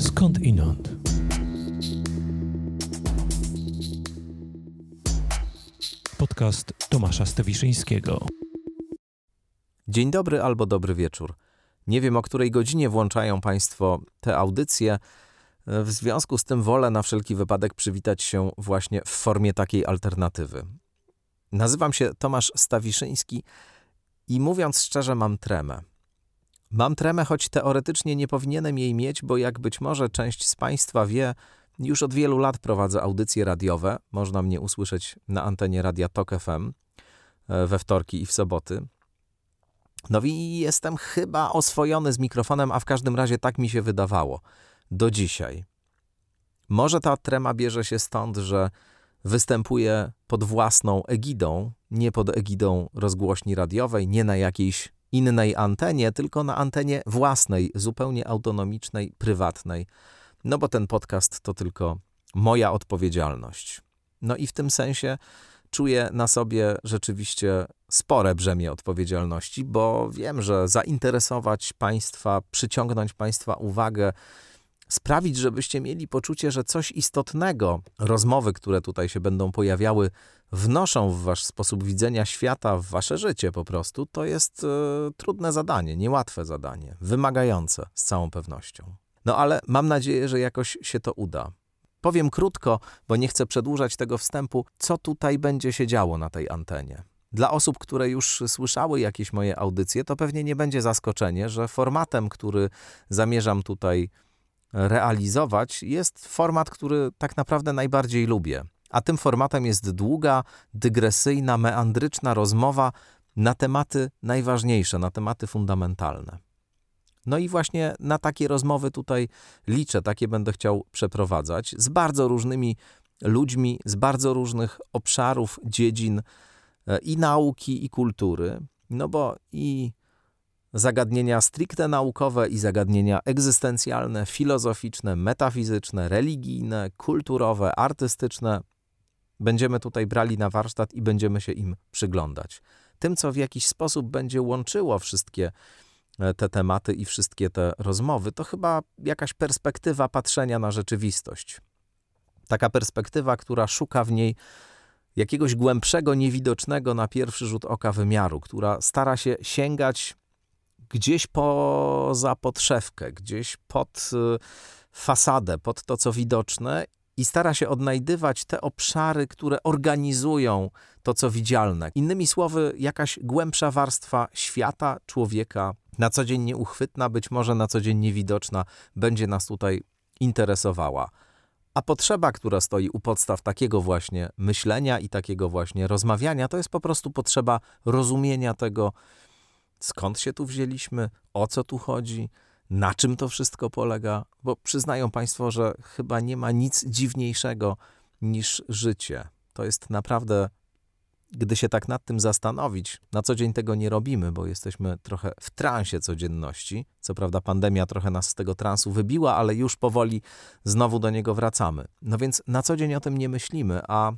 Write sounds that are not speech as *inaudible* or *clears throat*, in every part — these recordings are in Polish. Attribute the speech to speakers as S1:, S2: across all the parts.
S1: Skąd inąd? Podcast Tomasza Stewiszyńskiego.
S2: Dzień dobry albo dobry wieczór. Nie wiem, o której godzinie włączają Państwo te audycje. W związku z tym wolę na wszelki wypadek przywitać się właśnie w formie takiej alternatywy. Nazywam się Tomasz Stawiszyński i mówiąc szczerze, mam tremę. Mam tremę, choć teoretycznie nie powinienem jej mieć, bo jak być może część z Państwa wie, już od wielu lat prowadzę audycje radiowe. Można mnie usłyszeć na antenie Radia Tok FM e, we wtorki i w soboty. No i jestem chyba oswojony z mikrofonem, a w każdym razie tak mi się wydawało do dzisiaj. Może ta trema bierze się stąd, że występuję pod własną egidą, nie pod egidą rozgłośni radiowej, nie na jakiejś innej antenie, tylko na antenie własnej, zupełnie autonomicznej, prywatnej. No bo ten podcast to tylko moja odpowiedzialność. No i w tym sensie czuję na sobie rzeczywiście spore brzemię odpowiedzialności, bo wiem, że zainteresować Państwa, przyciągnąć Państwa uwagę, sprawić, żebyście mieli poczucie, że coś istotnego, rozmowy, które tutaj się będą pojawiały, wnoszą w wasz sposób widzenia świata, w wasze życie po prostu, to jest y, trudne zadanie, niełatwe zadanie, wymagające z całą pewnością. No ale mam nadzieję, że jakoś się to uda. Powiem krótko, bo nie chcę przedłużać tego wstępu, co tutaj będzie się działo na tej antenie. Dla osób, które już słyszały jakieś moje audycje, to pewnie nie będzie zaskoczenie, że formatem, który zamierzam tutaj realizować, jest format, który tak naprawdę najbardziej lubię. A tym formatem jest długa, dygresyjna, meandryczna rozmowa na tematy najważniejsze, na tematy fundamentalne. No i właśnie na takie rozmowy tutaj liczę, takie będę chciał przeprowadzać z bardzo różnymi ludźmi, z bardzo różnych obszarów, dziedzin e, i nauki, i kultury. No bo i zagadnienia stricte naukowe i zagadnienia egzystencjalne, filozoficzne, metafizyczne, religijne, kulturowe, artystyczne będziemy tutaj brali na warsztat i będziemy się im przyglądać. Tym, co w jakiś sposób będzie łączyło wszystkie e, te tematy i wszystkie te rozmowy, to chyba jakaś perspektywa patrzenia na rzeczywistość. Taka perspektywa, która szuka w niej jakiegoś głębszego, niewidocznego na pierwszy rzut oka wymiaru, która stara się sięgać gdzieś poza podszewkę, gdzieś pod y, fasadę, pod to, co widoczne i stara się odnajdywać te obszary, które organizują to, co widzialne. Innymi słowy, jakaś głębsza warstwa świata, człowieka, na co dzień nieuchwytna, być może na co dzień niewidoczna, będzie nas tutaj interesowała. A potrzeba, która stoi u podstaw takiego właśnie myślenia i takiego właśnie rozmawiania, to jest po prostu potrzeba rozumienia tego, skąd się tu wzięliśmy, o co tu chodzi, na czym to wszystko polega, bo przyznają Państwo, że chyba nie ma nic dziwniejszego niż życie. To jest naprawdę, gdy się tak nad tym zastanowić, na co dzień tego nie robimy, bo jesteśmy trochę w transie codzienności. Co prawda, pandemia trochę nas z tego transu wybiła, ale już powoli znowu do niego wracamy. No więc na co dzień o tym nie myślimy, a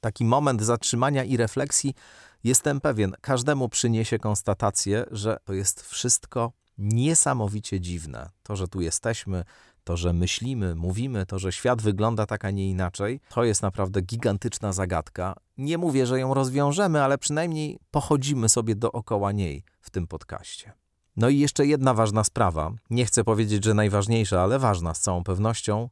S2: taki moment zatrzymania i refleksji Jestem pewien, każdemu przyniesie konstatację, że to jest wszystko niesamowicie dziwne. To, że tu jesteśmy, to, że myślimy, mówimy, to, że świat wygląda tak, a nie inaczej, to jest naprawdę gigantyczna zagadka. Nie mówię, że ją rozwiążemy, ale przynajmniej pochodzimy sobie dookoła niej w tym podcaście. No i jeszcze jedna ważna sprawa, nie chcę powiedzieć, że najważniejsza, ale ważna z całą pewnością,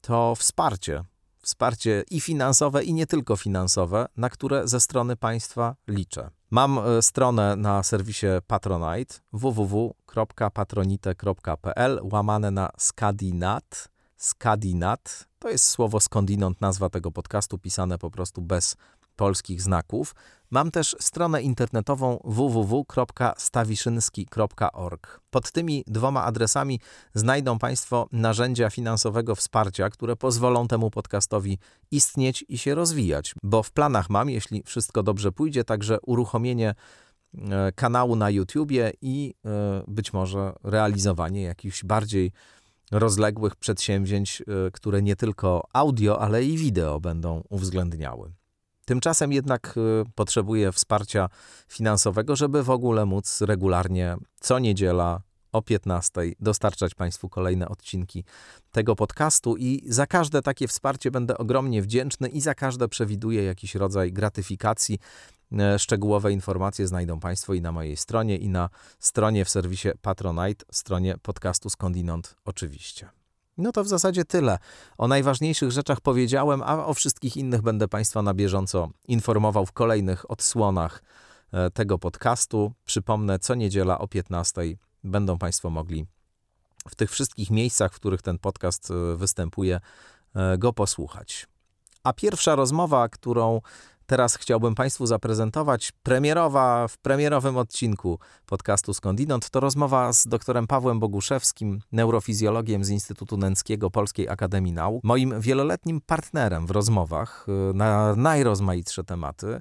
S2: to wsparcie wsparcie i finansowe, i nie tylko finansowe, na które ze strony państwa liczę. Mam e, stronę na serwisie Patronite www.patronite.pl łamane na skadinat. Skadinat to jest słowo skądinąd nazwa tego podcastu pisane po prostu bez polskich znaków. Mam też stronę internetową www.stawiszynski.org. Pod tymi dwoma adresami znajdą Państwo narzędzia finansowego wsparcia, które pozwolą temu podcastowi istnieć i się rozwijać, bo w planach mam, jeśli wszystko dobrze pójdzie, także uruchomienie e, kanału na YouTubie i e, być może realizowanie jakichś bardziej rozległych przedsięwzięć, e, które nie tylko audio, ale i wideo będą uwzględniały. Tymczasem jednak potrzebuję wsparcia finansowego, żeby w ogóle móc regularnie co niedziela o 15 dostarczać Państwu kolejne odcinki tego podcastu i za każde takie wsparcie będę ogromnie wdzięczny i za każde przewiduję jakiś rodzaj gratyfikacji. E, szczegółowe informacje znajdą Państwo i na mojej stronie, i na stronie w serwisie Patronite, stronie podcastu Skądinąd oczywiście. No to w zasadzie tyle. O najważniejszych rzeczach powiedziałem, a o wszystkich innych będę Państwa na bieżąco informował w kolejnych odsłonach e, tego podcastu. Przypomnę, co niedziela o 15 będą Państwo mogli w tych wszystkich miejscach, w których ten podcast e, występuje, e, go posłuchać. A pierwsza rozmowa, którą teraz chciałbym Państwu zaprezentować, premierowa w premierowym odcinku podcastu Skądinąd, to rozmowa z doktorem Pawłem Boguszewskim, neurofizjologiem z Instytutu Nęckiego Polskiej Akademii Nauk, moim wieloletnim partnerem w rozmowach e, na najrozmaitsze tematy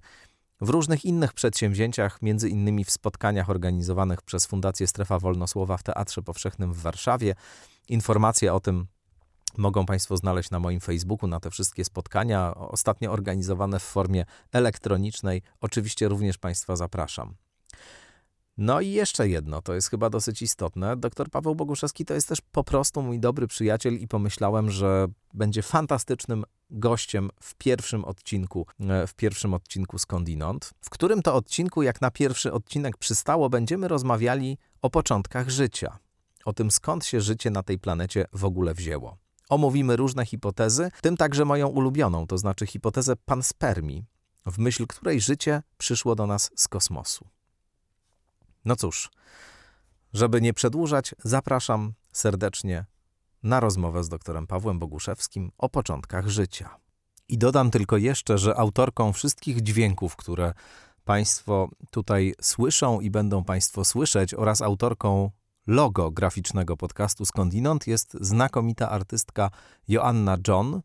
S2: w różnych innych przedsięwzięciach, między innymi w spotkaniach organizowanych przez Fundację Strefa Wolnosłowa w Teatrze Powszechnym w Warszawie. Informacje o tym mogą Państwo znaleźć na moim Facebooku, na te wszystkie spotkania, ostatnio organizowane w formie elektronicznej. Oczywiście również Państwa zapraszam. No i jeszcze jedno, to jest chyba dosyć istotne. Doktor Paweł Boguszewski to jest też po prostu mój dobry przyjaciel i pomyślałem, że będzie fantastycznym gościem w pierwszym odcinku, e, w pierwszym odcinku Skądinąd, w którym to odcinku, jak na pierwszy odcinek przystało, będziemy rozmawiali o początkach życia, o tym skąd się życie na tej planecie w ogóle wzięło. Omówimy różne hipotezy, w tym także moją ulubioną, to znaczy hipotezę panspermii, w myśl której życie przyszło do nas z kosmosu. No cóż, żeby nie przedłużać, zapraszam serdecznie na rozmowę z doktorem Pawłem Boguszewskim o początkach życia. I dodam tylko jeszcze, że autorką wszystkich dźwięków, które Państwo tutaj słyszą i będą Państwo słyszeć, oraz autorką logo graficznego podcastu Skądinąd jest znakomita artystka Joanna John.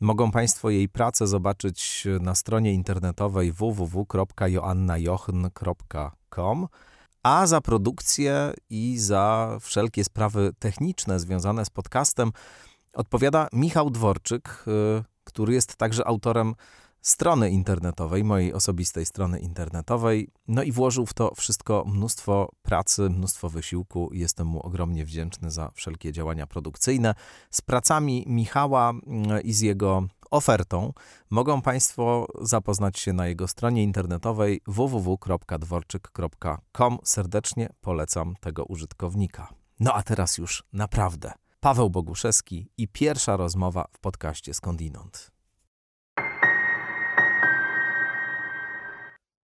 S2: Mogą Państwo jej pracę zobaczyć na stronie internetowej www.joannajochn.com a za produkcję i za wszelkie sprawy techniczne związane z podcastem odpowiada Michał Dworczyk, y, który jest także autorem strony internetowej, mojej osobistej strony internetowej. No i włożył w to wszystko mnóstwo pracy, mnóstwo wysiłku. Jestem mu ogromnie wdzięczny za wszelkie działania produkcyjne. Z pracami Michała y, i z jego ofertą mogą Państwo zapoznać się na jego stronie internetowej www.dworczyk.com. Serdecznie polecam tego użytkownika. No a teraz już naprawdę. Paweł Boguszewski i pierwsza rozmowa w podcaście Skądinąd.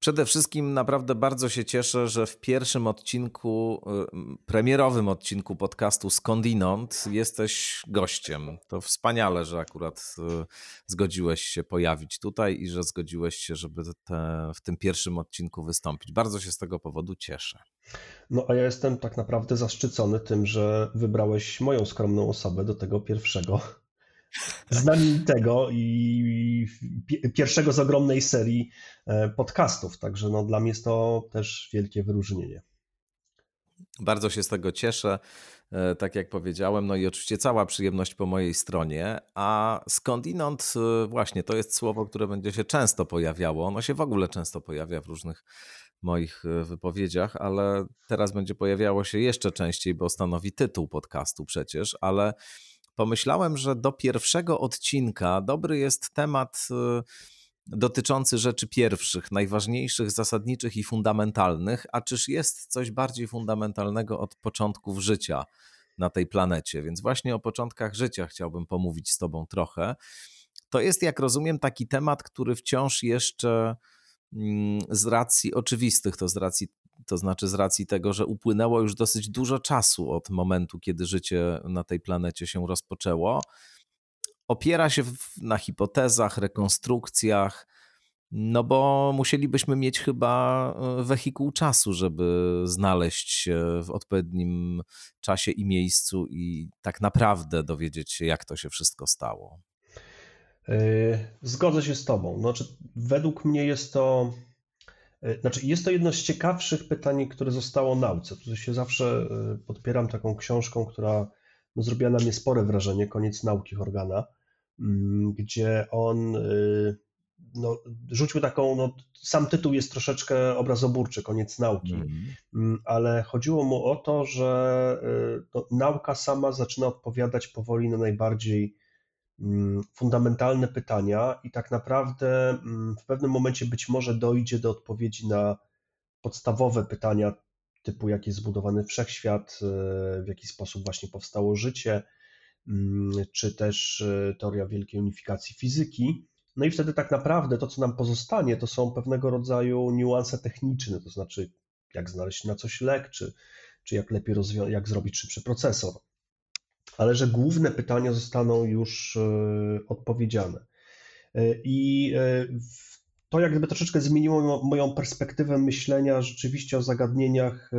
S2: Przede wszystkim naprawdę bardzo się cieszę, że w pierwszym odcinku, y, premierowym odcinku podcastu Skądinąd jesteś gościem. To wspaniale, że akurat y, zgodziłeś się pojawić tutaj i że zgodziłeś się, żeby te, w tym pierwszym odcinku wystąpić. Bardzo się z tego powodu cieszę.
S3: No a ja jestem tak naprawdę zaszczycony tym, że wybrałeś moją skromną osobę do tego pierwszego znamienitego i pierwszego z ogromnej serii e, podcastów. Także no, dla mnie jest to też wielkie wyróżnienie.
S2: Bardzo się z tego cieszę. E, tak jak powiedziałem, no i oczywiście cała przyjemność po mojej stronie. A skądinąd, e, właśnie, to jest słowo, które będzie się często pojawiało. Ono się w ogóle często pojawia w różnych moich wypowiedziach, ale teraz będzie pojawiało się jeszcze częściej, bo stanowi tytuł podcastu przecież, ale pomyślałem, że do pierwszego odcinka dobry jest temat y, dotyczący rzeczy pierwszych, najważniejszych, zasadniczych i fundamentalnych. A czyż jest coś bardziej fundamentalnego od początków życia na tej planecie? Więc właśnie o początkach życia chciałbym pomówić z Tobą trochę. To jest, jak rozumiem, taki temat, który wciąż jeszcze mm, z racji oczywistych, to z racji to znaczy z racji tego, że upłynęło już dosyć dużo czasu od momentu, kiedy życie na tej planecie się rozpoczęło, opiera się na hipotezach, rekonstrukcjach, no bo musielibyśmy mieć chyba e, wehikuł czasu, żeby znaleźć się w odpowiednim czasie i miejscu i tak naprawdę dowiedzieć się, jak to się wszystko stało.
S3: E, zgodzę się z Tobą. Znaczy, według mnie jest to znaczy, jest to jedno z ciekawszych pytań, które zostało nauce. Tu się zawsze e, podpieram taką książką, która no, zrobiła na mnie spore wrażenie, Koniec nauki Horgana, mm, gdzie on e, no, rzućmy taką, no, sam tytuł jest troszeczkę obrazoburczy, koniec nauki, mm. ale chodziło mu o to, że no, nauka sama zaczyna odpowiadać powoli na najbardziej fundamentalne pytania i tak naprawdę mm, w pewnym momencie być może dojdzie do odpowiedzi na podstawowe pytania typu jak jest zbudowany wszechświat, y, w jaki sposób właśnie powstało życie, czy też y, teoria wielkiej unifikacji fizyki. No i wtedy tak naprawdę to, co nam pozostanie, to są pewnego rodzaju niuanse techniczne, to znaczy jak znaleźć na coś lek, czy, czy jak lepiej rozwią- jak zrobić szybszy procesor. Ale że główne pytania zostaną już e, odpowiedziane. E, I e, to jak gdyby troszeczkę zmieniło moją perspektywę myślenia rzeczywiście o zagadnieniach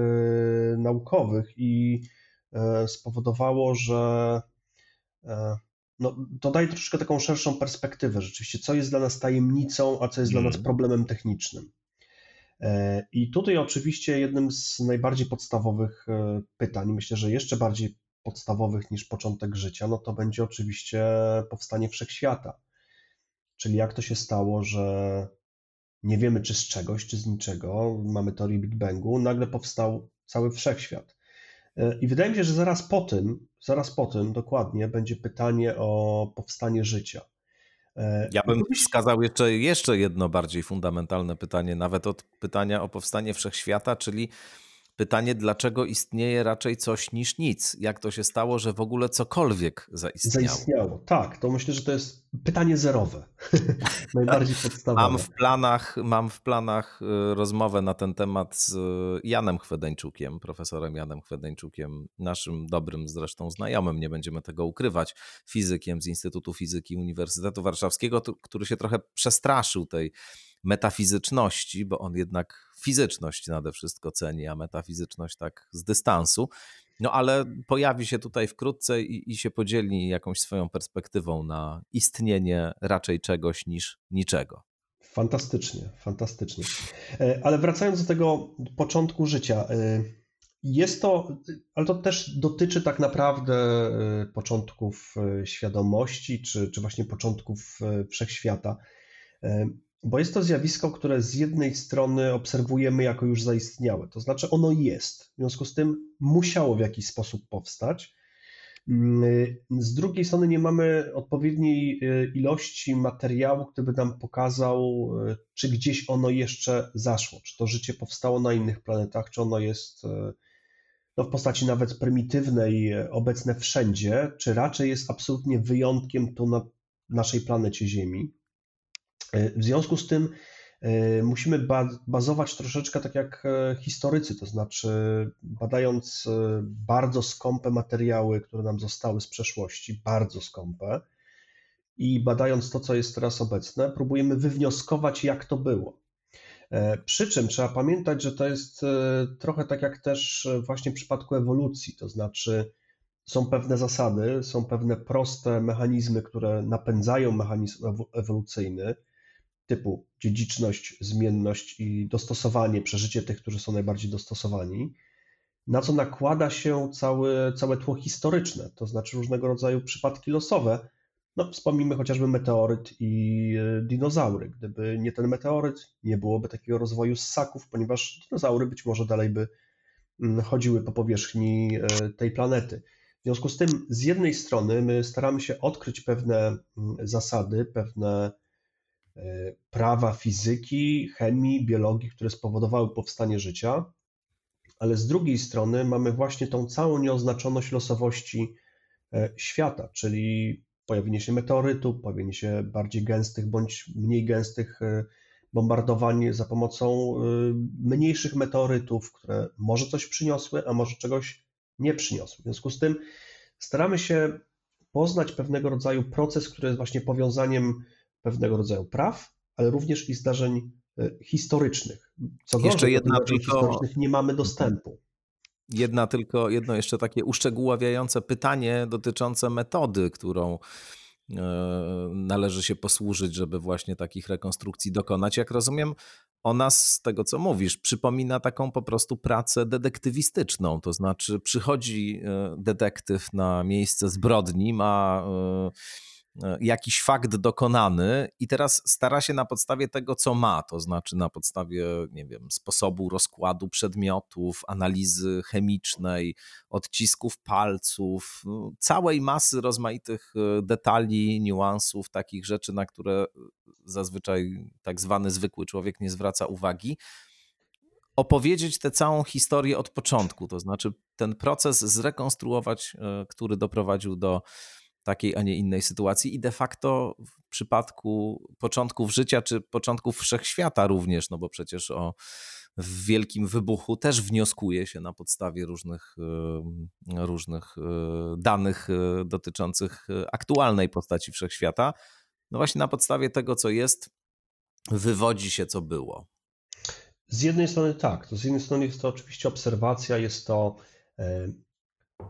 S3: naukowych i spowodowało, że no, to daje troszkę taką szerszą perspektywę rzeczywiście, co jest dla nas tajemnicą, a co jest mm. dla nas mhm. problemem technicznym. I tutaj oczywiście jednym z najbardziej podstawowych pytań, myślę, że jeszcze bardziej podstawowych niż początek życia, no to będzie oczywiście powstanie wszechświata. Czyli jak to się stało, że nie wiemy czy z czegoś, czy z niczego, mamy teorię Big Bangu, nagle powstał cały wszechświat. E, I wydaje mi się, że zaraz po tym, zaraz po tym dokładnie będzie pytanie o powstanie życia.
S2: E, ja bym wskazał jeszcze, jeszcze jedno bardziej fundamentalne pytanie, nawet od pytania o powstanie wszechświata, czyli Pytanie, dlaczego istnieje raczej coś niż nic? Jak to się stało, że w ogóle cokolwiek zaistniało?
S3: Zaistniało, tak. To myślę, że to jest pytanie zerowe. *laughs* Najbardziej podstawowe.
S2: Mam w, planach, mam w planach y, rozmowę na ten temat z Janem Chwedeńczukiem, profesorem Janem Chwedeńczukiem, naszym dobrym zresztą znajomym, nie będziemy tego ukrywać, fizykiem z Instytutu Fizyki Uniwersytetu Warszawskiego, który się trochę przestraszył tej metafizyczności, bo on jednak fizyczność nade wszystko ceni, a metafizyczność tak z dystansu. No ale pojawi się tutaj wkrótce i, i się podzieli jakąś swoją perspektywą na istnienie raczej czegoś niż niczego.
S3: Fantastycznie, fantastycznie. E, ale wracając do tego początku życia, e, jest to, ale to też dotyczy tak naprawdę e, początków świadomości, czy, czy właśnie początków wszechświata bo jest to zjawisko, które z jednej strony obserwujemy jako już zaistniałe, to znaczy ono jest, w związku z tym musiało w jakiś sposób powstać. Mm, z drugiej strony nie mamy odpowiedniej e, ilości materiału, który by nam pokazał, e, czy gdzieś ono jeszcze zaszło, czy to życie powstało na innych planetach, czy ono jest e, no, w postaci nawet prymitywnej, obecne wszędzie, czy raczej jest absolutnie wyjątkiem tu na naszej planecie Ziemi. E, w związku z tym e, musimy bazować troszeczkę tak jak e, historycy, to znaczy badając bardzo skąpe materiały, które nam zostały z przeszłości, bardzo skąpe, i badając to, co jest teraz obecne, próbujemy wywnioskować, jak to było. Przy czym trzeba pamiętać, że to jest trochę tak jak też właśnie w przypadku ewolucji, to znaczy są pewne zasady, są pewne proste mechanizmy, które napędzają mechanizm ewolucyjny, typu dziedziczność, zmienność i dostosowanie, przeżycie tych, którzy są najbardziej dostosowani, na co nakłada się całe, całe tło historyczne, to znaczy różnego rodzaju przypadki losowe. No, wspomnijmy chociażby meteoryt i e, dinozaury. Gdyby nie ten meteoryt, nie byłoby takiego rozwoju ssaków, ponieważ dinozaury być może dalej by mm, chodziły po powierzchni e, tej planety. W związku z tym, z jednej strony, my staramy się odkryć pewne mm, zasady, pewne prawa fizyki, chemii, biologii, które spowodowały powstanie życia, ale z drugiej strony mamy właśnie tą całą nieoznaczoność losowości e, świata, czyli pojawienie się meteorytu, pojawienie się bardziej gęstych bądź mniej gęstych e, bombardowań za pomocą mniejszych meteorytów, które może coś przyniosły, a może czegoś nie przyniosły. W związku z tym staramy się poznać pewnego rodzaju proces, który jest właśnie powiązaniem pewnego rodzaju praw, ale również i zdarzeń e, historycznych. Co
S2: Jeszcze gorzej, jedna do tylko...
S3: historycznych nie mamy dostępu.
S2: Jedna tylko, jedno jeszcze takie uszczegóławiające pytanie dotyczące metody, którą e, należy się posłużyć, żeby właśnie takich rekonstrukcji dokonać. Jak rozumiem, ona z tego, co mówisz, przypomina taką po prostu pracę detektywistyczną. To znaczy, przychodzi e, detektyw na miejsce zbrodni, ma jakiś fakt dokonany i teraz stara się na podstawie tego, co ma, to znaczy na podstawie, nie wiem, sposobu rozkładu przedmiotów, analizy chemicznej, odcisków palców, no, całej masy rozmaitych e, detali, niuansów, takich rzeczy, na które zazwyczaj tak zwany zwykły człowiek nie zwraca uwagi. Opowiedzieć tę całą historię od początku, to znaczy ten proces zrekonstruować, e, który doprowadził do takiej, a nie innej sytuacji i de facto w przypadku początków życia czy początków wszechświata również, no bo przecież o wielkim wybuchu też wnioskuje się na podstawie różnych, różnych e, danych e, dotyczących e, aktualnej postaci wszechświata. No właśnie na podstawie tego, co jest, wywodzi się, co było.
S3: Z jednej strony tak, to z jednej strony jest to oczywiście obserwacja, jest to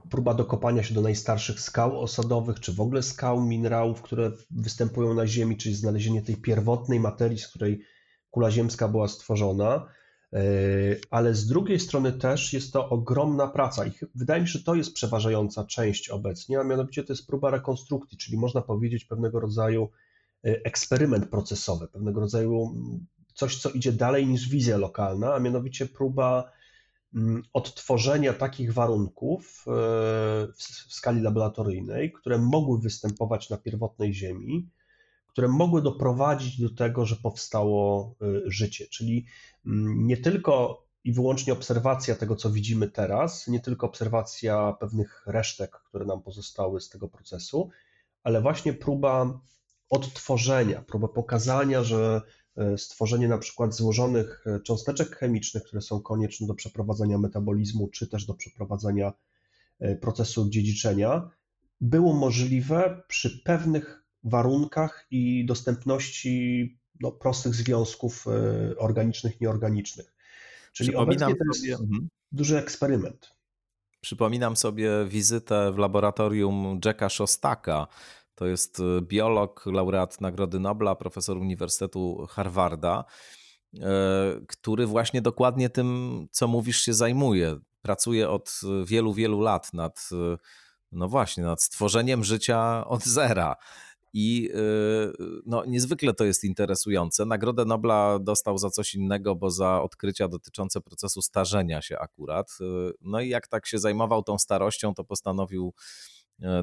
S3: próba dokopania się do najstarszych skał osadowych, czy w ogóle skał minerałów, które występują na Ziemi, czyli znalezienie tej pierwotnej materii, z której kula ziemska była stworzona. E, ale z drugiej strony też jest to ogromna praca i wydaje mi się, że to jest przeważająca część obecnie, a mianowicie to jest próba rekonstrukcji, czyli można powiedzieć pewnego rodzaju e, eksperyment procesowy, pewnego rodzaju mm, coś, co idzie dalej niż wizja lokalna, a mianowicie próba odtworzenia takich warunków e, w skali laboratoryjnej, które mogły występować na pierwotnej Ziemi, które mogły doprowadzić do tego, że powstało e, życie. Czyli mm, nie tylko i wyłącznie obserwacja tego, co widzimy teraz, nie tylko obserwacja pewnych resztek, które nam pozostały z tego procesu, ale właśnie próba odtworzenia, próba pokazania, że stworzenie na przykład złożonych e, cząsteczek chemicznych, które są konieczne do przeprowadzenia metabolizmu, czy też do przeprowadzenia e, procesu dziedziczenia, było możliwe przy pewnych warunkach i dostępności no, prostych związków organicznych, nieorganicznych. Czyli obecnie to jest sobie... Mhm. duży eksperyment.
S2: Przypominam sobie wizytę w laboratorium Jacka Szostaka, to jest y, biolog, laureat Nagrody Nobla, profesor Uniwersytetu Harvarda, e, który właśnie dokładnie tym, co mówisz, się zajmuje. Pracuje od wielu, wielu lat nad, y, no właśnie, nad stworzeniem życia od zera. I y, no, niezwykle to jest interesujące. Nagrodę Nobla dostał za coś innego, bo za odkrycia dotyczące procesu starzenia się akurat. No i jak tak się zajmował tą starością, to postanowił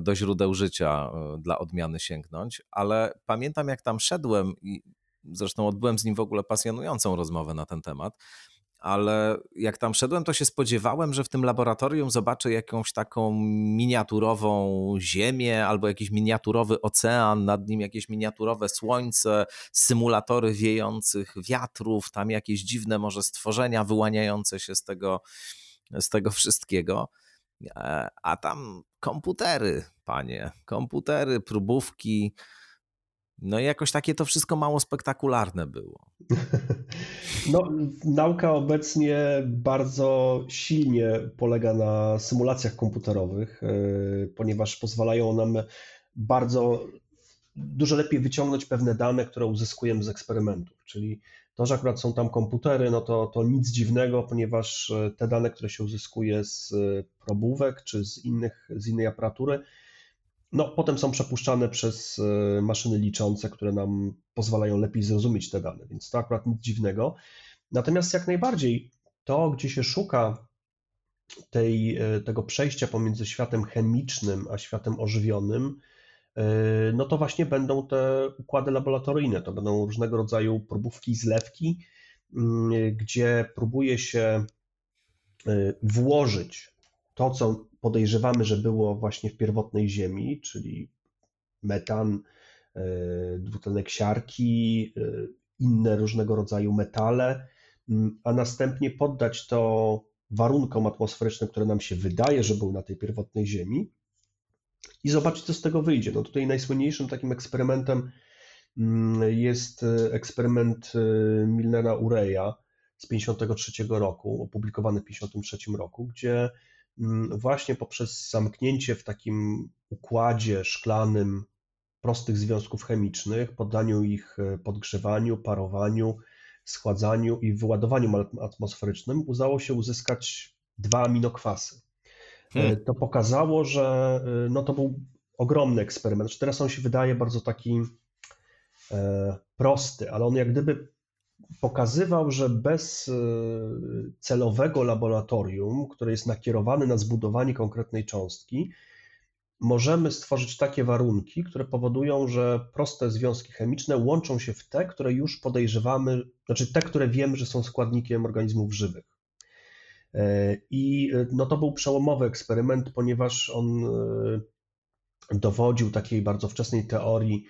S2: do źródeł życia e, dla odmiany sięgnąć, ale pamiętam jak tam szedłem i zresztą odbyłem z nim w ogóle pasjonującą rozmowę na ten temat, ale jak tam szedłem, to się spodziewałem, że w tym laboratorium zobaczę jakąś taką miniaturową ziemię albo jakiś miniaturowy ocean, nad nim jakieś miniaturowe słońce, symulatory wiejących wiatrów, tam jakieś dziwne może stworzenia wyłaniające się z tego, z tego wszystkiego. E, a tam komputery, panie, komputery, próbówki. No i jakoś takie to wszystko mało spektakularne było. *laughs*
S3: No, nauka obecnie bardzo silnie polega na symulacjach komputerowych, e, ponieważ pozwalają nam bardzo dużo lepiej wyciągnąć pewne dane, które uzyskujemy z eksperymentów. Czyli to, że akurat są tam komputery, no to, to nic dziwnego, ponieważ e, te dane, które się uzyskuje z e, probówek czy z, innych, z innej aparatury, no potem są przepuszczane przez e, maszyny liczące, które nam pozwalają lepiej zrozumieć te dane, więc to akurat nic dziwnego. Natomiast jak najbardziej to, gdzie się szuka tej, tego przejścia pomiędzy światem chemicznym a światem ożywionym, no to właśnie będą te układy laboratoryjne, to będą różnego rodzaju próbówki, zlewki, mm, gdzie próbuje się e, włożyć to, co podejrzewamy, że było właśnie w pierwotnej Ziemi, czyli metan, dwutlenek siarki, inne różnego rodzaju metale, a następnie poddać to warunkom atmosferycznym, które nam się wydaje, że były na tej pierwotnej Ziemi, i zobaczyć, co z tego wyjdzie. No tutaj najsłynniejszym takim eksperymentem mm, jest e, eksperyment e, Milnera Ureya z 1953 roku, opublikowany w 1953 roku, gdzie mm, właśnie poprzez zamknięcie w takim układzie szklanym prostych związków chemicznych, poddaniu ich e, podgrzewaniu, parowaniu, schładzaniu i wyładowaniu atmosferycznym udało się uzyskać dwa aminokwasy. Hmm. E, to pokazało, że e, no to był ogromny eksperyment. Teraz on się wydaje bardzo taki prosty, ale on jak gdyby pokazywał, że bez celowego laboratorium, które jest nakierowane na zbudowanie konkretnej cząstki, możemy stworzyć takie warunki, które powodują, że proste związki chemiczne łączą się w te, które już podejrzewamy, znaczy te, które wiemy, że są składnikiem organizmów żywych. E, I e, no to był przełomowy eksperyment, ponieważ on e, dowodził takiej bardzo wczesnej teorii,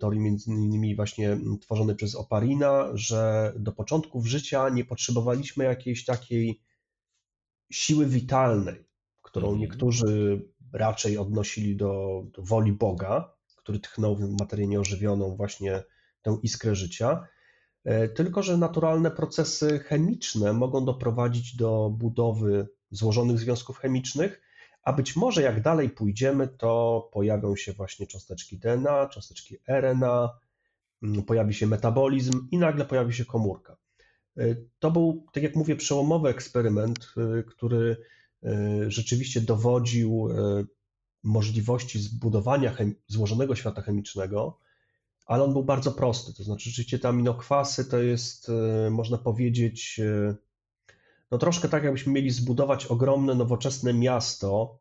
S3: teorii między innymi właśnie tworzonej przez Oparina, że do początków życia nie potrzebowaliśmy jakiejś takiej siły witalnej, którą mhm. niektórzy raczej odnosili do, do woli Boga, który tchnął w materię nieożywioną właśnie tę iskrę życia, tylko że naturalne procesy chemiczne mogą doprowadzić do budowy złożonych związków chemicznych, a być może jak dalej pójdziemy, to pojawią się właśnie cząsteczki DNA, cząsteczki RNA, mm, pojawi się metabolizm i nagle pojawi się komórka. E, to był, tak jak mówię, przełomowy eksperyment, e, który E, rzeczywiście dowodził e, możliwości zbudowania złożonego świata chemicznego, ale on był bardzo prosty. To znaczy, rzeczywiście te aminokwasy to jest, e, można powiedzieć, no troszkę tak, jakbyśmy mieli zbudować ogromne, nowoczesne miasto,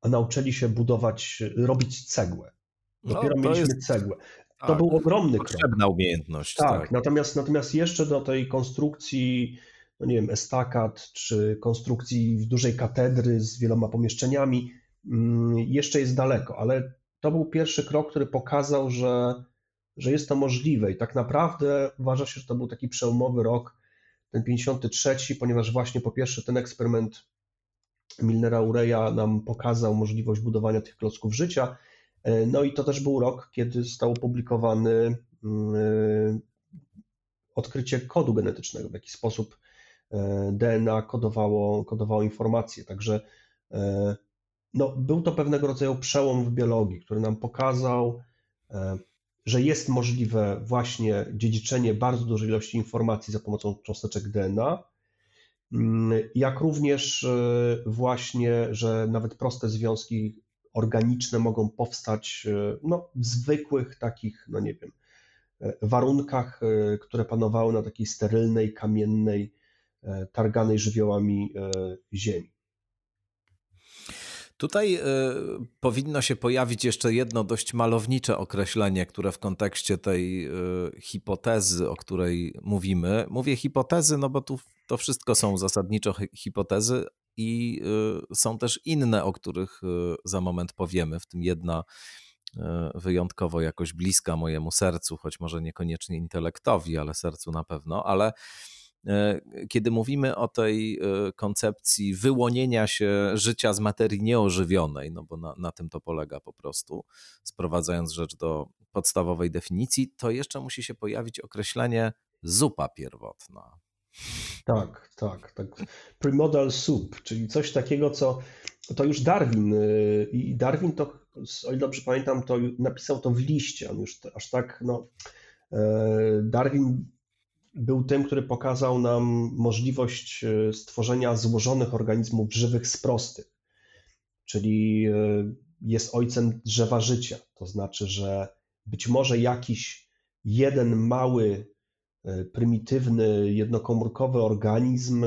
S3: a nauczyli się budować, robić cegłę. No, Dopiero no, mieliśmy jest... cegłę. To tak, był ogromny
S2: potrzebna krok. Potrzebna umiejętność.
S3: Tak, tak, Natomiast, natomiast jeszcze do tej konstrukcji no nie wiem, estakad czy konstrukcji dużej katedry z wieloma pomieszczeniami, mm, jeszcze jest daleko, ale to był pierwszy krok, który pokazał, że, że jest to możliwe i tak naprawdę uważa się, że to był taki przełomowy rok, ten 53, ponieważ właśnie po pierwsze ten eksperyment Milnera Ureja nam pokazał możliwość budowania tych klocków życia, e, no i to też był rok, kiedy został opublikowany e, odkrycie kodu genetycznego, w jaki sposób E, DNA kodowało, kodowało informacje. Także no, był to pewnego rodzaju przełom w biologii, który nam pokazał, że jest możliwe właśnie dziedziczenie bardzo dużej ilości informacji za pomocą cząsteczek DNA, mm, jak również właśnie, że nawet proste związki organiczne mogą powstać no, w zwykłych takich, no nie wiem, warunkach, które panowały na takiej sterylnej, kamiennej E, targanej żywiołami e, ziemi.
S2: Tutaj y, powinno się pojawić jeszcze jedno dość malownicze określenie, które w kontekście tej y, hipotezy, o której mówimy, mówię hipotezy, no bo tu to wszystko są zasadniczo hipotezy i y, są też inne, o których za moment powiemy, w tym jedna wyjątkowo jakoś bliska mojemu sercu, choć może niekoniecznie intelektowi, ale sercu na pewno, ale E, kiedy mówimy o tej e, koncepcji wyłonienia się życia z materii nieożywionej, no bo na, na tym to polega po prostu, sprowadzając rzecz do podstawowej definicji, to jeszcze musi się pojawić określenie zupa pierwotna.
S3: Tak, tak, tak. Primodal soup, czyli coś takiego, co to już Darwin y, i Darwin to, o ile dobrze pamiętam, to napisał to w liście. On już aż tak, no, e, Darwin był tym, który pokazał nam możliwość e, stworzenia złożonych organizmów żywych z prostych, czyli e, jest ojcem drzewa życia. To znaczy, że być może jakiś jeden mały, e, prymitywny, jednokomórkowy organizm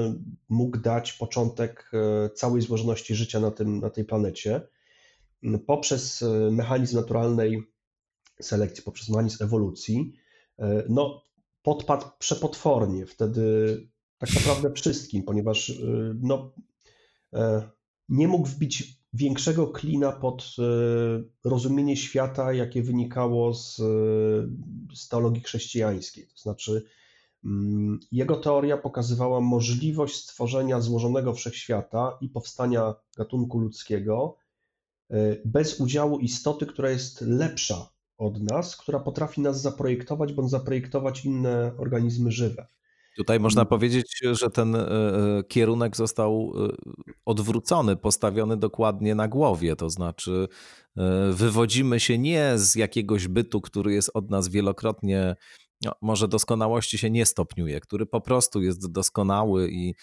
S3: mógł dać początek całej złożoności życia na, tym, na tej planecie poprzez mechanizm naturalnej selekcji, poprzez mechanizm ewolucji. No, podpadł przepotwornie wtedy tak naprawdę wszystkim, ponieważ y, no, e, nie mógł wbić większego klina pod e, rozumienie świata, jakie wynikało z, z teologii chrześcijańskiej. To znaczy, mm, jego teoria pokazywała możliwość stworzenia złożonego wszechświata i powstania gatunku ludzkiego e, bez udziału istoty, która jest lepsza od nas, która potrafi nas zaprojektować bądź zaprojektować inne organizmy żywe.
S2: Tutaj można mm. powiedzieć, że ten e, e, kierunek został e, odwrócony, postawiony dokładnie na głowie. To znaczy, wywodzimy się nie z jakiegoś bytu, który jest od nas wielokrotnie, no, może doskonałości się nie stopniuje, który po prostu jest doskonały i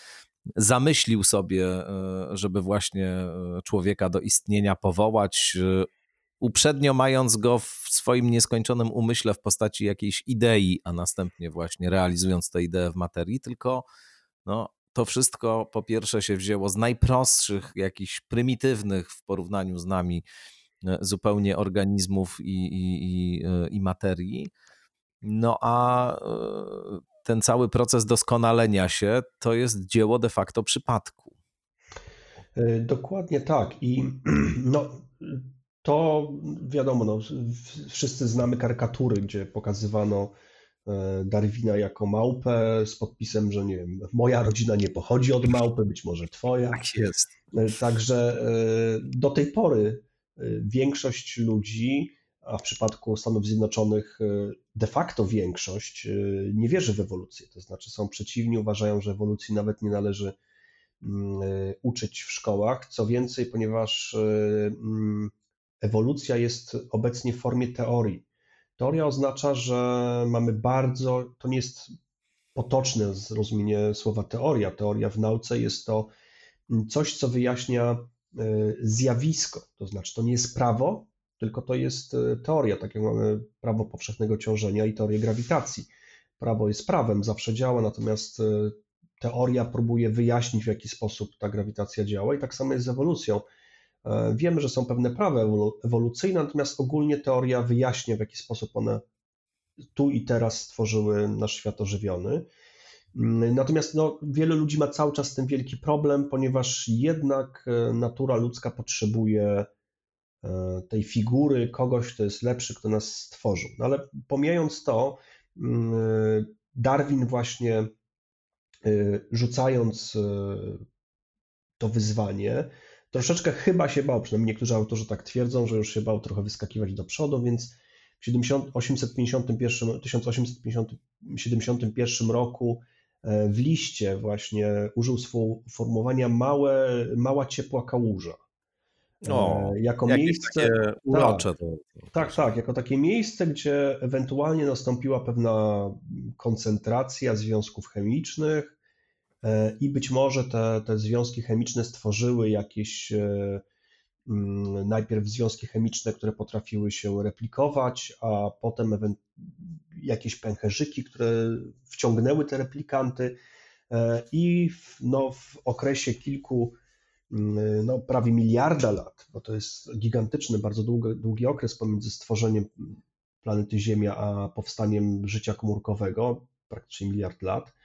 S2: zamyślił sobie, żeby właśnie człowieka do istnienia powołać, uprzednio mając go w swoim nieskończonym umyśle w postaci jakiejś idei, a następnie właśnie realizując tę ideę w materii, tylko no, to wszystko po pierwsze się wzięło z najprostszych, jakichś prymitywnych w porównaniu z nami e, zupełnie organizmów i, i, i, e, i materii. No a e, ten cały proces doskonalenia się to jest dzieło de facto przypadku.
S3: Dokładnie tak. I *clears throat* no, to wiadomo, no, wszyscy znamy karykatury, gdzie pokazywano e, Darwina jako małpę z podpisem, że nie wiem, moja rodzina nie pochodzi od małpy, być może twoja.
S2: Tak jest.
S3: E, także e, do tej pory większość ludzi, a w przypadku Stanów Zjednoczonych de facto większość, nie wierzy w ewolucję. To znaczy są przeciwni, uważają, że ewolucji nawet nie należy mm, uczyć w szkołach. Co więcej, ponieważ mm, ewolucja jest obecnie w formie teorii. Teoria oznacza, że mamy bardzo, to nie jest potoczne zrozumienie słowa teoria. Teoria w nauce jest to coś, co wyjaśnia e, zjawisko. To znaczy, to nie jest prawo, tylko to jest e, teoria, tak jak mamy prawo powszechnego ciążenia i teorię grawitacji. Prawo jest prawem, zawsze działa, natomiast e, teoria próbuje wyjaśnić, w jaki sposób ta grawitacja działa, i tak samo jest z ewolucją. E, wiemy, że są pewne prawa ewolucyjne, natomiast ogólnie teoria wyjaśnia, w jaki sposób one tu i teraz stworzyły nasz świat ożywiony. Mm, natomiast no, wielu ludzi ma cały czas ten wielki problem, ponieważ jednak e, natura ludzka potrzebuje e, tej figury, kogoś, kto jest lepszy, kto nas stworzył. No, ale pomijając to, mm, Darwin właśnie rzucając to wyzwanie, troszeczkę chyba się bał, przynajmniej niektórzy autorzy tak twierdzą, że już się bał trochę wyskakiwać do przodu, więc w 1851, 1871 roku e, w liście właśnie użył sformułowania małe, mała ciepła kałuża.
S2: E, o, jako miejsce. urocze.
S3: Tak, tak, tak, jako takie miejsce, gdzie ewentualnie nastąpiła pewna koncentracja związków chemicznych, i być może te, te związki chemiczne stworzyły jakieś e, mm, najpierw związki chemiczne, które potrafiły się replikować, a potem jakieś pęcherzyki, które wciągnęły te replikanty. E, i w, no, w okresie kilku, mm, no, prawie miliarda lat, bo to jest gigantyczny, bardzo długi, długi okres pomiędzy stworzeniem planety Ziemia a powstaniem życia komórkowego, praktycznie miliard lat, E,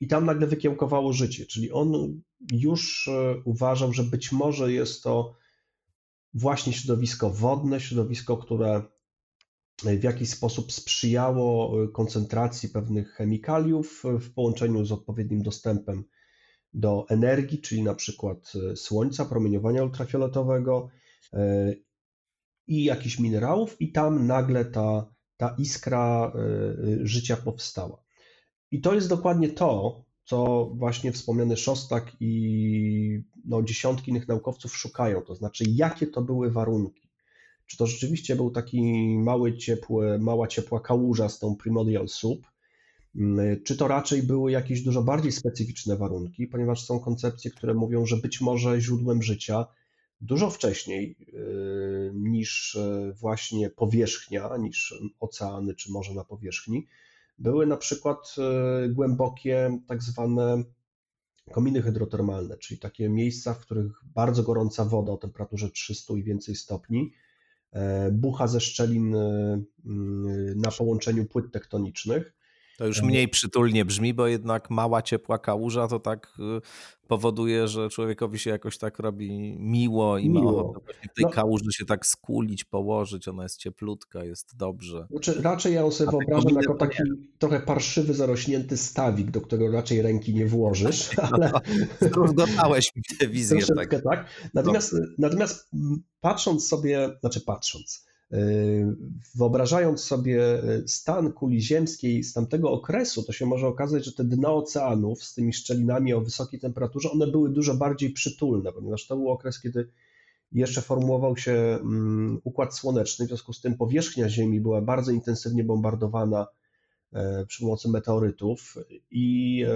S3: I tam nagle wykiełkowało życie, czyli on już e, uważał, że być może jest to właśnie środowisko wodne, środowisko, które w jakiś sposób sprzyjało e, koncentracji pewnych chemikaliów w połączeniu z odpowiednim dostępem do energii, czyli na przykład słońca, promieniowania ultrafioletowego i jakichś minerałów, i tam nagle ta, ta iskra życia powstała. I to jest dokładnie to, co właśnie wspomniany Szostak i no, dziesiątki innych naukowców szukają, to znaczy jakie to były warunki. Czy to rzeczywiście był taki mały, ciepły, mała, ciepła kałuża z tą primordial soup, mm, czy to raczej były jakieś dużo bardziej specyficzne warunki, ponieważ są koncepcje, które mówią, że być może źródłem życia dużo wcześniej yy, niż yy, właśnie powierzchnia, niż oceany czy morze na powierzchni, były na przykład e, głębokie tak zwane kominy hydrotermalne, czyli takie miejsca, w których bardzo gorąca woda o temperaturze 300 i więcej stopni e, bucha ze szczelin e, na połączeniu płyt tektonicznych
S2: to już mniej przytulnie brzmi, bo jednak mała, ciepła kałuża to tak y, powoduje, że człowiekowi się jakoś tak robi miło i miło. w tej no. kałuży się tak skulić, położyć, ona jest cieplutka, jest dobrze.
S3: Znaczy, raczej ja ją sobie wyobrażam jako taki trochę parszywy, zarośnięty stawik, do którego raczej ręki nie włożysz, *laughs* ale...
S2: Zdruzgotałeś mi tę wizję.
S3: tak. tak. Natomiast, no. natomiast patrząc sobie, znaczy patrząc, wyobrażając sobie yy, stan kuli ziemskiej z tamtego okresu, to się może okazać, że te dna oceanów z tymi szczelinami o wysokiej temperaturze, one były dużo bardziej przytulne, ponieważ to był okres, kiedy jeszcze formułował się mm, układ słoneczny, w związku z tym powierzchnia Ziemi była bardzo intensywnie bombardowana e, przy pomocy meteorytów i e,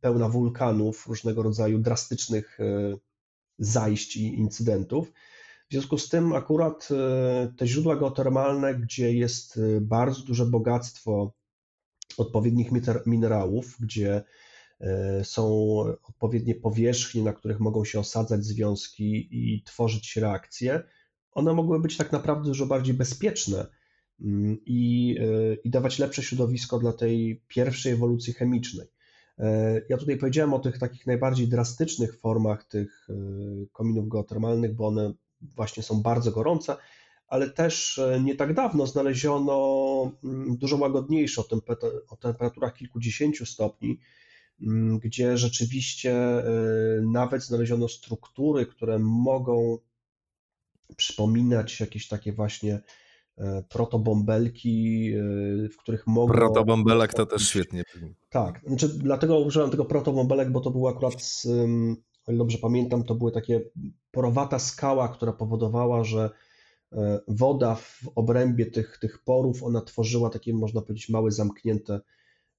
S3: pełna wulkanów, różnego rodzaju drastycznych zajść i incydentów. W związku z tym akurat te źródła geotermalne, gdzie jest bardzo duże bogactwo odpowiednich minerałów, gdzie e, są odpowiednie powierzchnie, na których mogą się osadzać związki i tworzyć reakcje, one mogły być tak naprawdę dużo bardziej bezpieczne mm, i, e, i dawać lepsze środowisko dla tej pierwszej ewolucji chemicznej. E, ja tutaj powiedziałem o tych takich najbardziej drastycznych formach tych kominów geotermalnych, bo one właśnie są bardzo gorące, ale też e, nie tak dawno znaleziono mm, dużo łagodniejsze o temperaturach kilkudziesięciu stopni, mm, gdzie rzeczywiście e, nawet znaleziono struktury, które mogą przypominać jakieś takie właśnie e, protobąbelki, w których mogą...
S2: Protobąbelek to też świetnie
S3: Tak, znaczy dlatego użyłem tego protobąbelek, bo to był akurat, o ile dobrze pamiętam, to były takie porowata skała, która powodowała, że E, woda w obrębie tych, tych porów, ona tworzyła takie, można powiedzieć, małe, zamknięte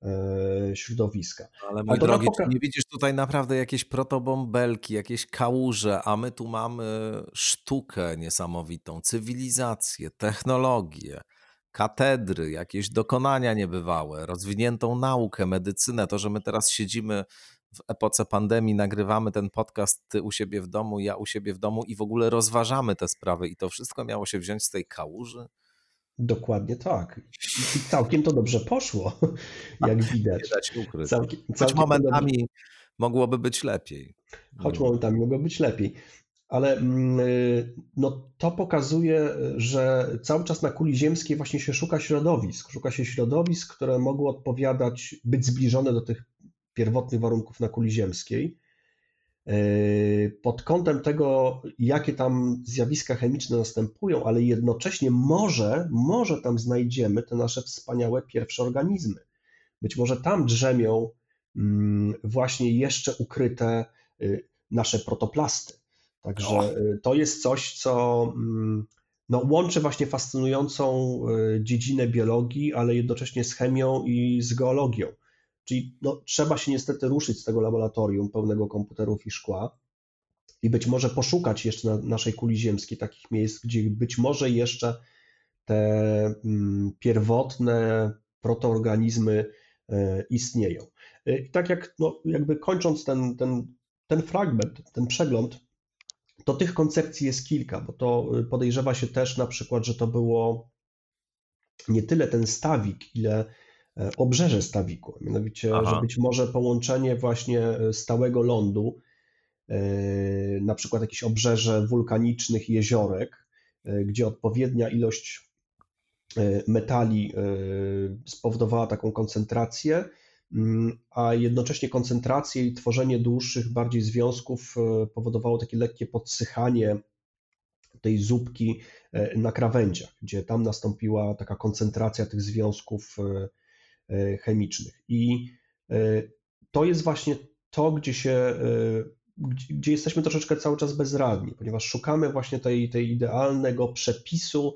S3: e, środowiska.
S2: Ale mój drogi, nie widzisz tutaj naprawdę jakieś protobąbelki, jakieś kałuże, a my tu mamy sztukę niesamowitą, cywilizację, technologię, katedry, jakieś dokonania niebywałe, rozwiniętą naukę, medycynę. To, że my teraz siedzimy w epoce pandemii nagrywamy ten podcast, ty u siebie w domu, ja u siebie w domu i w ogóle rozważamy te sprawy i to wszystko miało się wziąć z tej kałuży?
S3: Dokładnie tak. I całkiem to dobrze poszło, *laughs* jak widać.
S2: Nie. Całkiem, całkiem Choć momentami dobrze... mogłoby być lepiej.
S3: Choć momentami mogłoby być lepiej. Ale mm, no, to pokazuje, że cały czas na kuli ziemskiej właśnie się szuka środowisk. Szuka się środowisk, które mogły odpowiadać, być zbliżone do tych pierwotnych warunków na kuli ziemskiej. E, pod kątem tego, jakie tam zjawiska chemiczne następują, ale jednocześnie może, może tam znajdziemy te nasze wspaniałe pierwsze organizmy. Być może tam drzemią mm, właśnie jeszcze ukryte y, nasze protoplasty. Także y, to jest coś, co mm, no, łączy właśnie fascynującą y, dziedzinę biologii, ale jednocześnie z chemią i z geologią. Czyli no, trzeba się niestety ruszyć z tego laboratorium pełnego komputerów i szkła i być może poszukać jeszcze na naszej kuli ziemskiej takich miejsc, gdzie być może jeszcze te mm, pierwotne protoorganizmy e, istnieją. E, I tak jak no, jakby kończąc ten, ten, ten fragment, ten przegląd, to tych koncepcji jest kilka, bo to podejrzewa się też na przykład, że to było nie tyle ten stawik, ile E, obrzeże stawiku. Mianowicie, Aha. że być może połączenie właśnie e, stałego lądu, e, na przykład jakieś obrzeże wulkanicznych jeziorek, gdzie odpowiednia ilość metali spowodowała taką koncentrację, mm, a jednocześnie koncentrację i tworzenie dłuższych bardziej związków powodowało takie lekkie podsychanie tej zupki na krawędziach, gdzie tam nastąpiła taka koncentracja tych związków E, chemicznych. I e, to jest właśnie to, gdzie się, e, gdzie jesteśmy troszeczkę cały czas bezradni, ponieważ szukamy właśnie tej, tej idealnego przepisu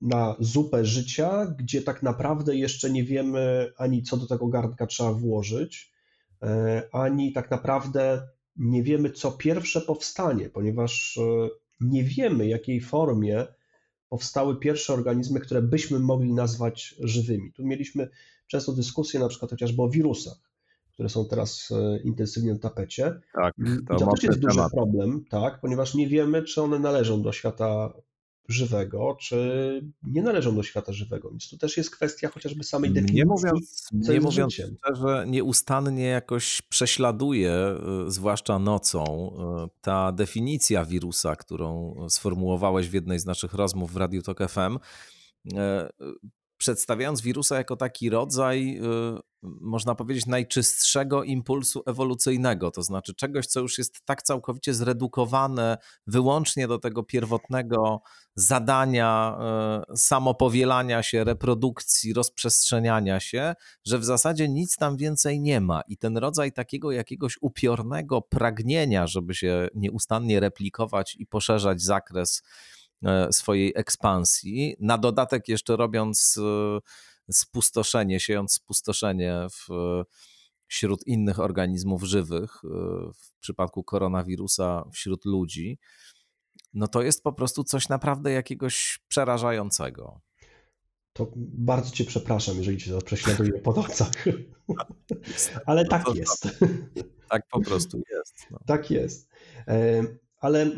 S3: na zupę życia, gdzie tak naprawdę jeszcze nie wiemy ani co do tego garnka trzeba włożyć, ani tak naprawdę nie wiemy, co pierwsze powstanie, ponieważ nie wiemy, jakiej formie powstały pierwsze organizmy, które byśmy mogli nazwać żywymi. Tu mieliśmy często dyskusję na przykład chociażby o wirusach, które są teraz e, intensywnie na tapecie.
S2: Tak,
S3: to, to też jest duży problem, tak, ponieważ nie wiemy, czy one należą do świata żywego, czy nie należą do świata żywego. Więc tu też jest kwestia chociażby samej definicji.
S2: Nie mówiąc, nie mówiąc szczerze, nieustannie jakoś prześladuje, y, zwłaszcza nocą, y, ta definicja wirusa, którą sformułowałeś w jednej z naszych rozmów w Radiu Tok FM y, przedstawiając wirusa jako taki rodzaj, y, można powiedzieć, najczystszego impulsu ewolucyjnego, to znaczy czegoś, co już jest tak całkowicie zredukowane wyłącznie do tego pierwotnego zadania y, samopowielania się, reprodukcji, rozprzestrzeniania się, że w zasadzie nic tam więcej nie ma. I ten rodzaj takiego jakiegoś upiornego pragnienia, żeby się nieustannie replikować i poszerzać zakres swojej ekspansji. Na dodatek jeszcze robiąc e, spustoszenie, siejąc spustoszenie w wśród innych organizmów żywych, w przypadku koronawirusa wśród ludzi, no to jest po prostu coś naprawdę jakiegoś przerażającego.
S3: To bardzo Cię przepraszam, jeżeli Cię to prześladuje po nocach. Ale tak jest.
S2: Tak po prostu jest.
S3: No. Tak jest. E, ale e,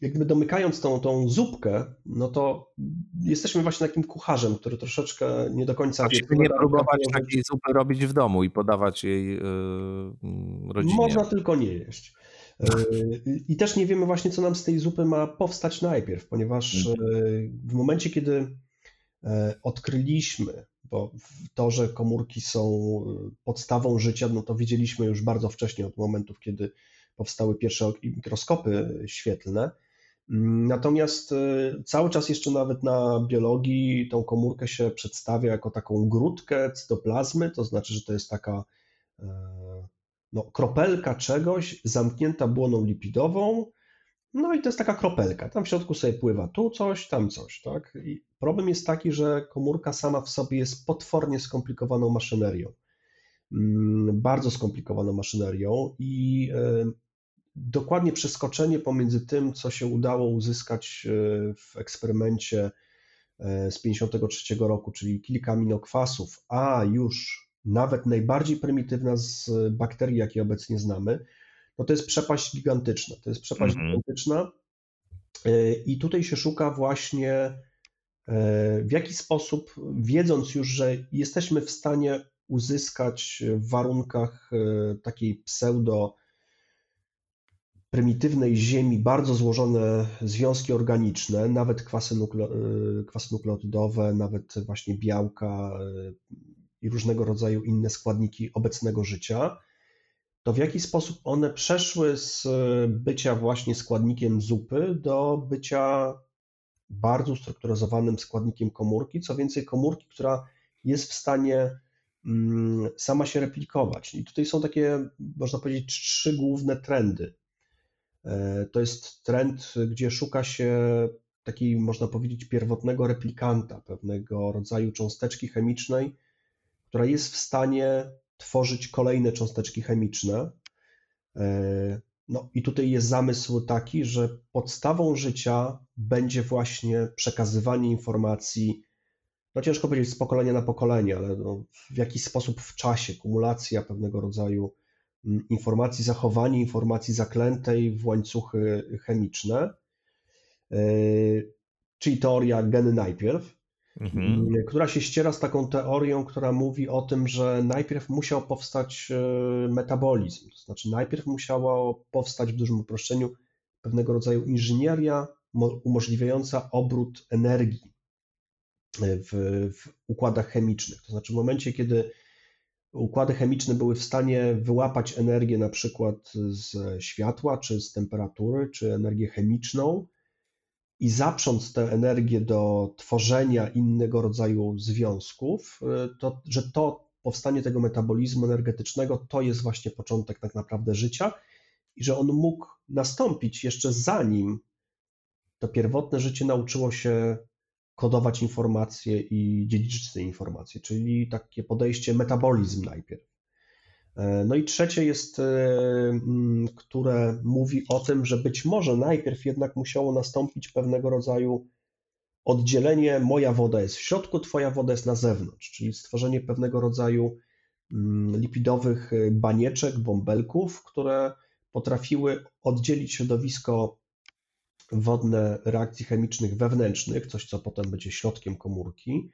S3: jakby domykając tą, tą zupkę, no to jesteśmy właśnie takim kucharzem, który troszeczkę nie do końca
S2: wie. nie próbować takiej zupy robić w domu i podawać jej yy, rodzinie.
S3: Można tylko nie jeść. I też nie wiemy właśnie, co nam z tej zupy ma powstać najpierw, ponieważ mhm. w momencie, kiedy E, odkryliśmy, bo to, że komórki są e, podstawą życia, no to widzieliśmy już bardzo wcześnie od momentów, kiedy powstały pierwsze mikroskopy świetlne. Natomiast e, cały czas jeszcze nawet na biologii tą komórkę się przedstawia jako taką grudkę cytoplazmy, to znaczy, że to jest taka no, kropelka czegoś zamknięta błoną lipidową, no i to jest taka kropelka. Tam w środku sobie pływa tu coś, tam coś. Tak? I problem jest taki, że komórka sama w sobie jest potwornie skomplikowaną maszynerią. Mm, bardzo skomplikowaną maszynerią i e, dokładnie przeskoczenie pomiędzy tym, co się udało uzyskać e, w eksperymencie e, z 53 roku, czyli kilka aminokwasów, a już nawet najbardziej prymitywna z bakterii, jakie obecnie znamy, no to jest przepaść gigantyczna. To jest przepaść mhm. gigantyczna e, i tutaj się szuka właśnie w jaki sposób, wiedząc już, że jesteśmy w stanie uzyskać w warunkach takiej pseudo prymitywnej ziemi bardzo złożone związki organiczne, nawet kwasy, nukle, kwasy nukleotydowe, nawet właśnie białka i różnego rodzaju inne składniki obecnego życia, to w jaki sposób one przeszły z bycia właśnie składnikiem zupy do bycia bardzo ustrukturyzowanym składnikiem komórki, co więcej komórki, która jest w stanie mm, sama się replikować. I tutaj są takie, można powiedzieć, trzy główne trendy. E, to jest trend, gdzie szuka się takiej, można powiedzieć, pierwotnego replikanta, pewnego rodzaju cząsteczki chemicznej, która jest w stanie tworzyć kolejne cząsteczki chemiczne. E, no i tutaj jest zamysł taki, że podstawą życia będzie właśnie przekazywanie informacji, no ciężko powiedzieć z pokolenia na pokolenie, ale no w jakiś sposób w czasie, kumulacja pewnego rodzaju informacji, zachowanie informacji zaklętej w łańcuchy chemiczne, e, czyli teoria geny najpierw mhm. Która się ściera z taką teorią, która mówi o tym, że najpierw musiał powstać e, metabolizm, to znaczy najpierw musiało powstać w dużym uproszczeniu pewnego rodzaju inżynieria umożliwiająca obrót energii e, w, w układach chemicznych. To znaczy w momencie, kiedy układy chemiczne były w stanie wyłapać energię na przykład z światła, czy z temperatury, czy energię chemiczną, i zaprząc tę energię do tworzenia innego rodzaju związków, y, to że to powstanie tego metabolizmu energetycznego to jest właśnie początek tak naprawdę życia i że on mógł nastąpić jeszcze zanim to pierwotne życie nauczyło się kodować informacje i dziedziczyć te informacje, czyli takie podejście metabolizm najpierw. E, no i trzecie jest, e, które mówi o tym, że być może najpierw jednak musiało nastąpić pewnego rodzaju oddzielenie moja woda jest w środku, twoja woda jest na zewnątrz, czyli stworzenie pewnego rodzaju lipidowych e, banieczek, bąbelków, które potrafiły oddzielić środowisko wodne reakcji chemicznych wewnętrznych, coś co potem będzie środkiem komórki,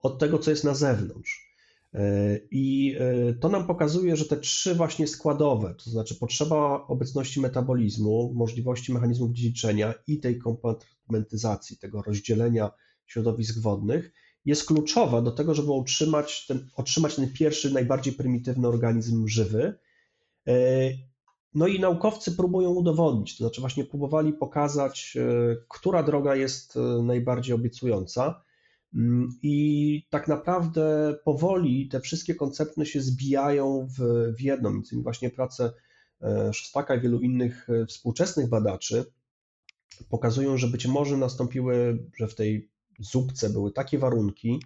S3: od tego, co jest na zewnątrz. E, I e, to nam pokazuje, że te trzy właśnie składowe, to znaczy potrzeba obecności metabolizmu, możliwości mechanizmów dziedziczenia i tej kompartmentyzacji, tego rozdzielenia środowisk wodnych, jest kluczowa do tego, żeby utrzymać ten, otrzymać ten pierwszy, najbardziej prymitywny organizm żywy. E, no i naukowcy próbują udowodnić, to znaczy właśnie próbowali pokazać, która droga jest najbardziej obiecująca. Mm, I tak naprawdę powoli te wszystkie koncepty się zbijają w, w jedno, między innymi właśnie prace e, Szostaka i wielu innych e, współczesnych badaczy pokazują, że być może nastąpiły, że w tej zupce były takie warunki,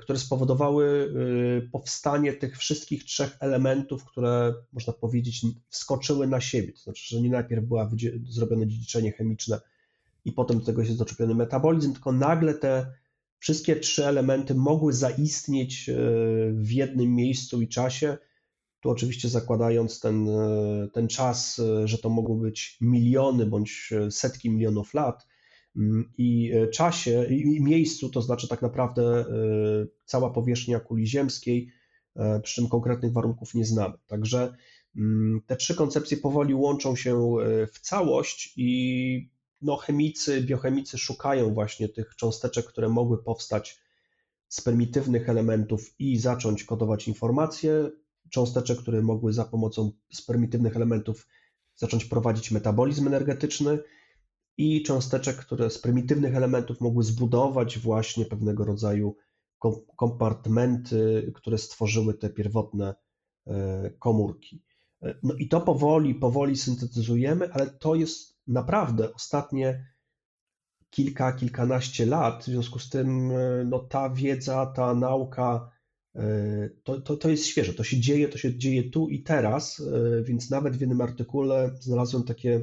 S3: które spowodowały powstanie tych wszystkich trzech elementów, które można powiedzieć wskoczyły na siebie. To znaczy, że nie najpierw było zrobione dziedziczenie chemiczne i potem do tego jest doczepiony metabolizm, tylko nagle te wszystkie trzy elementy mogły zaistnieć w jednym miejscu i czasie tu oczywiście zakładając ten, e, ten czas, e, że to mogły być miliony bądź e, setki milionów lat i czasie i miejscu, to znaczy tak naprawdę cała powierzchnia kuli ziemskiej, przy czym konkretnych warunków nie znamy. Także mm, te trzy koncepcje powoli łączą się w całość i no, chemicy, biochemicy szukają właśnie tych cząsteczek, które mogły powstać z prymitywnych elementów i zacząć kodować informacje, cząsteczek, które mogły za pomocą prymitywnych elementów zacząć prowadzić metabolizm energetyczny i cząsteczek, które z prymitywnych elementów mogły zbudować właśnie pewnego rodzaju kompartmenty, które stworzyły te pierwotne e, komórki. E, no i to powoli, powoli syntetyzujemy, ale to jest naprawdę ostatnie kilka, kilkanaście lat. W związku z tym e, no, ta wiedza, ta nauka to, to, to jest świeże, to się dzieje, to się dzieje tu i teraz, więc nawet w jednym artykule znalazłem takie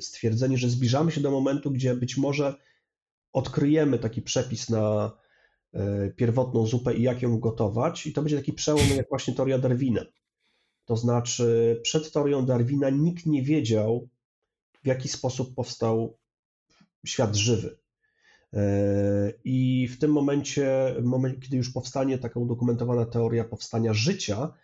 S3: stwierdzenie, że zbliżamy się do momentu, gdzie być może odkryjemy taki przepis na pierwotną zupę i jak ją gotować, i to będzie taki przełom jak właśnie teoria Darwina. To znaczy, przed teorią Darwina nikt nie wiedział, w jaki sposób powstał świat żywy. E, I w tym momencie, kiedy już powstanie taka udokumentowana teoria powstania życia,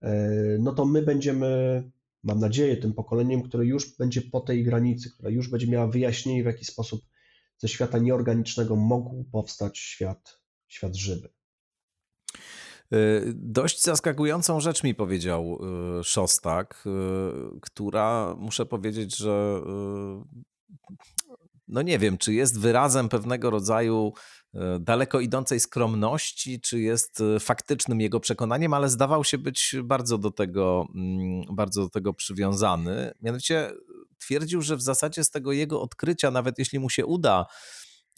S3: e, no to my będziemy, mam nadzieję, tym pokoleniem, które już będzie po tej granicy, która już będzie miała wyjaśnienie, w jaki sposób ze świata nieorganicznego mógł powstać świat, świat żywy.
S2: E, dość zaskakującą rzecz mi powiedział Szostak, która muszę powiedzieć, że no nie wiem, czy jest wyrazem pewnego rodzaju e, daleko idącej skromności, czy jest e, faktycznym jego przekonaniem, ale zdawał się być bardzo do tego, mm, bardzo do tego przywiązany. Mianowicie twierdził, że w zasadzie z tego jego odkrycia, nawet jeśli mu się uda,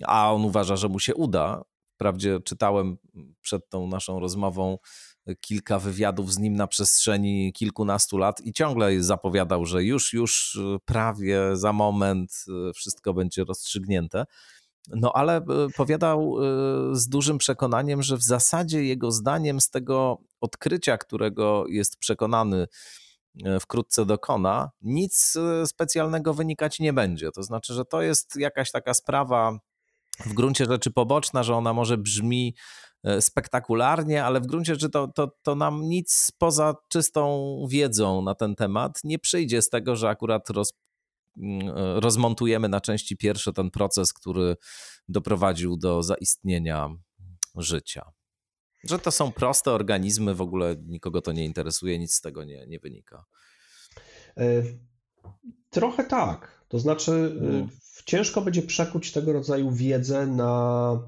S2: a on uważa, że mu się uda, wprawdzie czytałem przed tą naszą rozmową kilka wywiadów z nim na przestrzeni kilkunastu lat i ciągle zapowiadał, że już, już y, prawie za moment y, wszystko będzie rozstrzygnięte. No ale y, powiadał z dużym przekonaniem, że w zasadzie jego zdaniem z tego odkrycia, którego jest przekonany wkrótce dokona, nic specjalnego wynikać nie będzie. To znaczy, że to jest jakaś taka sprawa w gruncie rzeczy poboczna, że ona może brzmi spektakularnie, ale w gruncie rzeczy to, to, to nam nic poza czystą wiedzą na ten temat nie przyjdzie z tego, że akurat roz, mm, e, rozmontujemy na części pierwsze ten proces, który doprowadził do zaistnienia życia. Że to są proste organizmy, w ogóle nikogo to nie interesuje, nic z tego nie, nie wynika.
S3: E, trochę tak. To znaczy, no. ciężko będzie przekuć tego rodzaju wiedzę na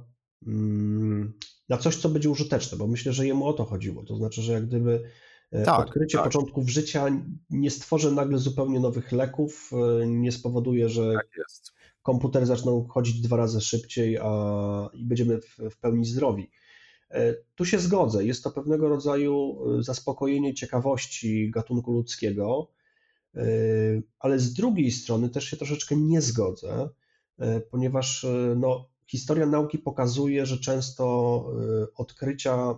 S3: mm, na coś, co będzie użyteczne, bo myślę, że jemu o to chodziło. To znaczy, że jak gdyby e, tak, odkrycie tak. początków życia nie stworzy nagle zupełnie nowych leków, e, nie spowoduje, że tak komputery zaczną chodzić dwa razy szybciej a, i będziemy w, w pełni zdrowi. E, tu się zgodzę. Jest to pewnego rodzaju zaspokojenie ciekawości gatunku ludzkiego, ale z drugiej strony też się troszeczkę nie zgodzę, ponieważ no, historia nauki pokazuje, że często y, odkrycia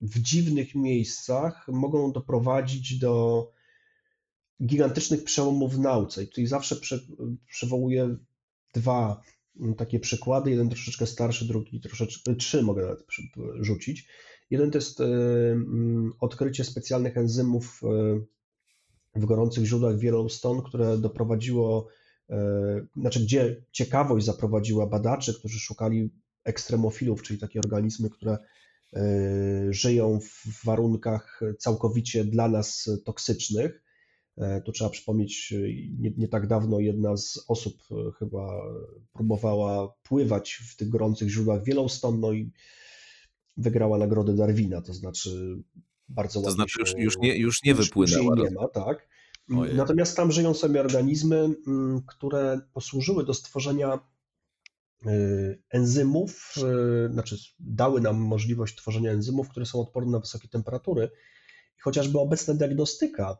S3: w dziwnych miejscach mogą doprowadzić do gigantycznych przełomów w nauce. I tutaj zawsze przy, przywołuję dwa mm, takie przykłady. Jeden troszeczkę starszy, drugi troszeczkę, trzy mogę nawet rzucić. Jeden to jest y, mm, odkrycie specjalnych enzymów y, w gorących źródłach Yellowstone, które doprowadziło znaczy gdzie ciekawość zaprowadziła badaczy, którzy szukali ekstremofilów, czyli takie organizmy, które e, żyją w warunkach całkowicie dla nas toksycznych. E, tu trzeba przypomnieć, nie, nie, tak dawno jedna z osób chyba próbowała pływać w tych gorących źródłach Yellowstone, no i wygrała nagrodę Darwina, to znaczy bardzo
S2: To znaczy już, już, nie, już nie wypłynęła.
S3: Już nie ma, tak. Ojej. Natomiast tam żyją sobie organizmy, mm, które posłużyły do stworzenia enzymów, znaczy dały nam możliwość tworzenia enzymów, które są odporne na wysokie temperatury. I chociażby obecna diagnostyka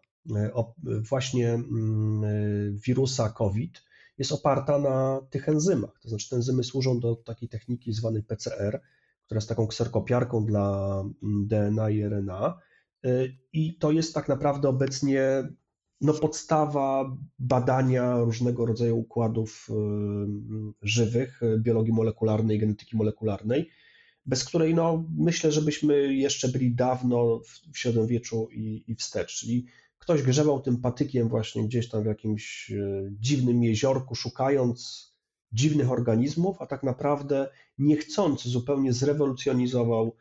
S3: właśnie mm, wirusa COVID jest oparta na tych enzymach. To znaczy, te enzymy służą do takiej techniki zwanej PCR, która jest taką kserkopiarką dla mm, DNA i RNA. Y, I to jest tak naprawdę obecnie no, podstawa badania różnego rodzaju układów y, żywych, biologii molekularnej, genetyki molekularnej, bez której no, myślę, że byśmy jeszcze byli dawno w średniowieczu i, i wstecz. Czyli ktoś grzebał tym patykiem właśnie gdzieś tam w jakimś y, dziwnym jeziorku, szukając dziwnych organizmów, a tak naprawdę niechcący zupełnie zrewolucjonizował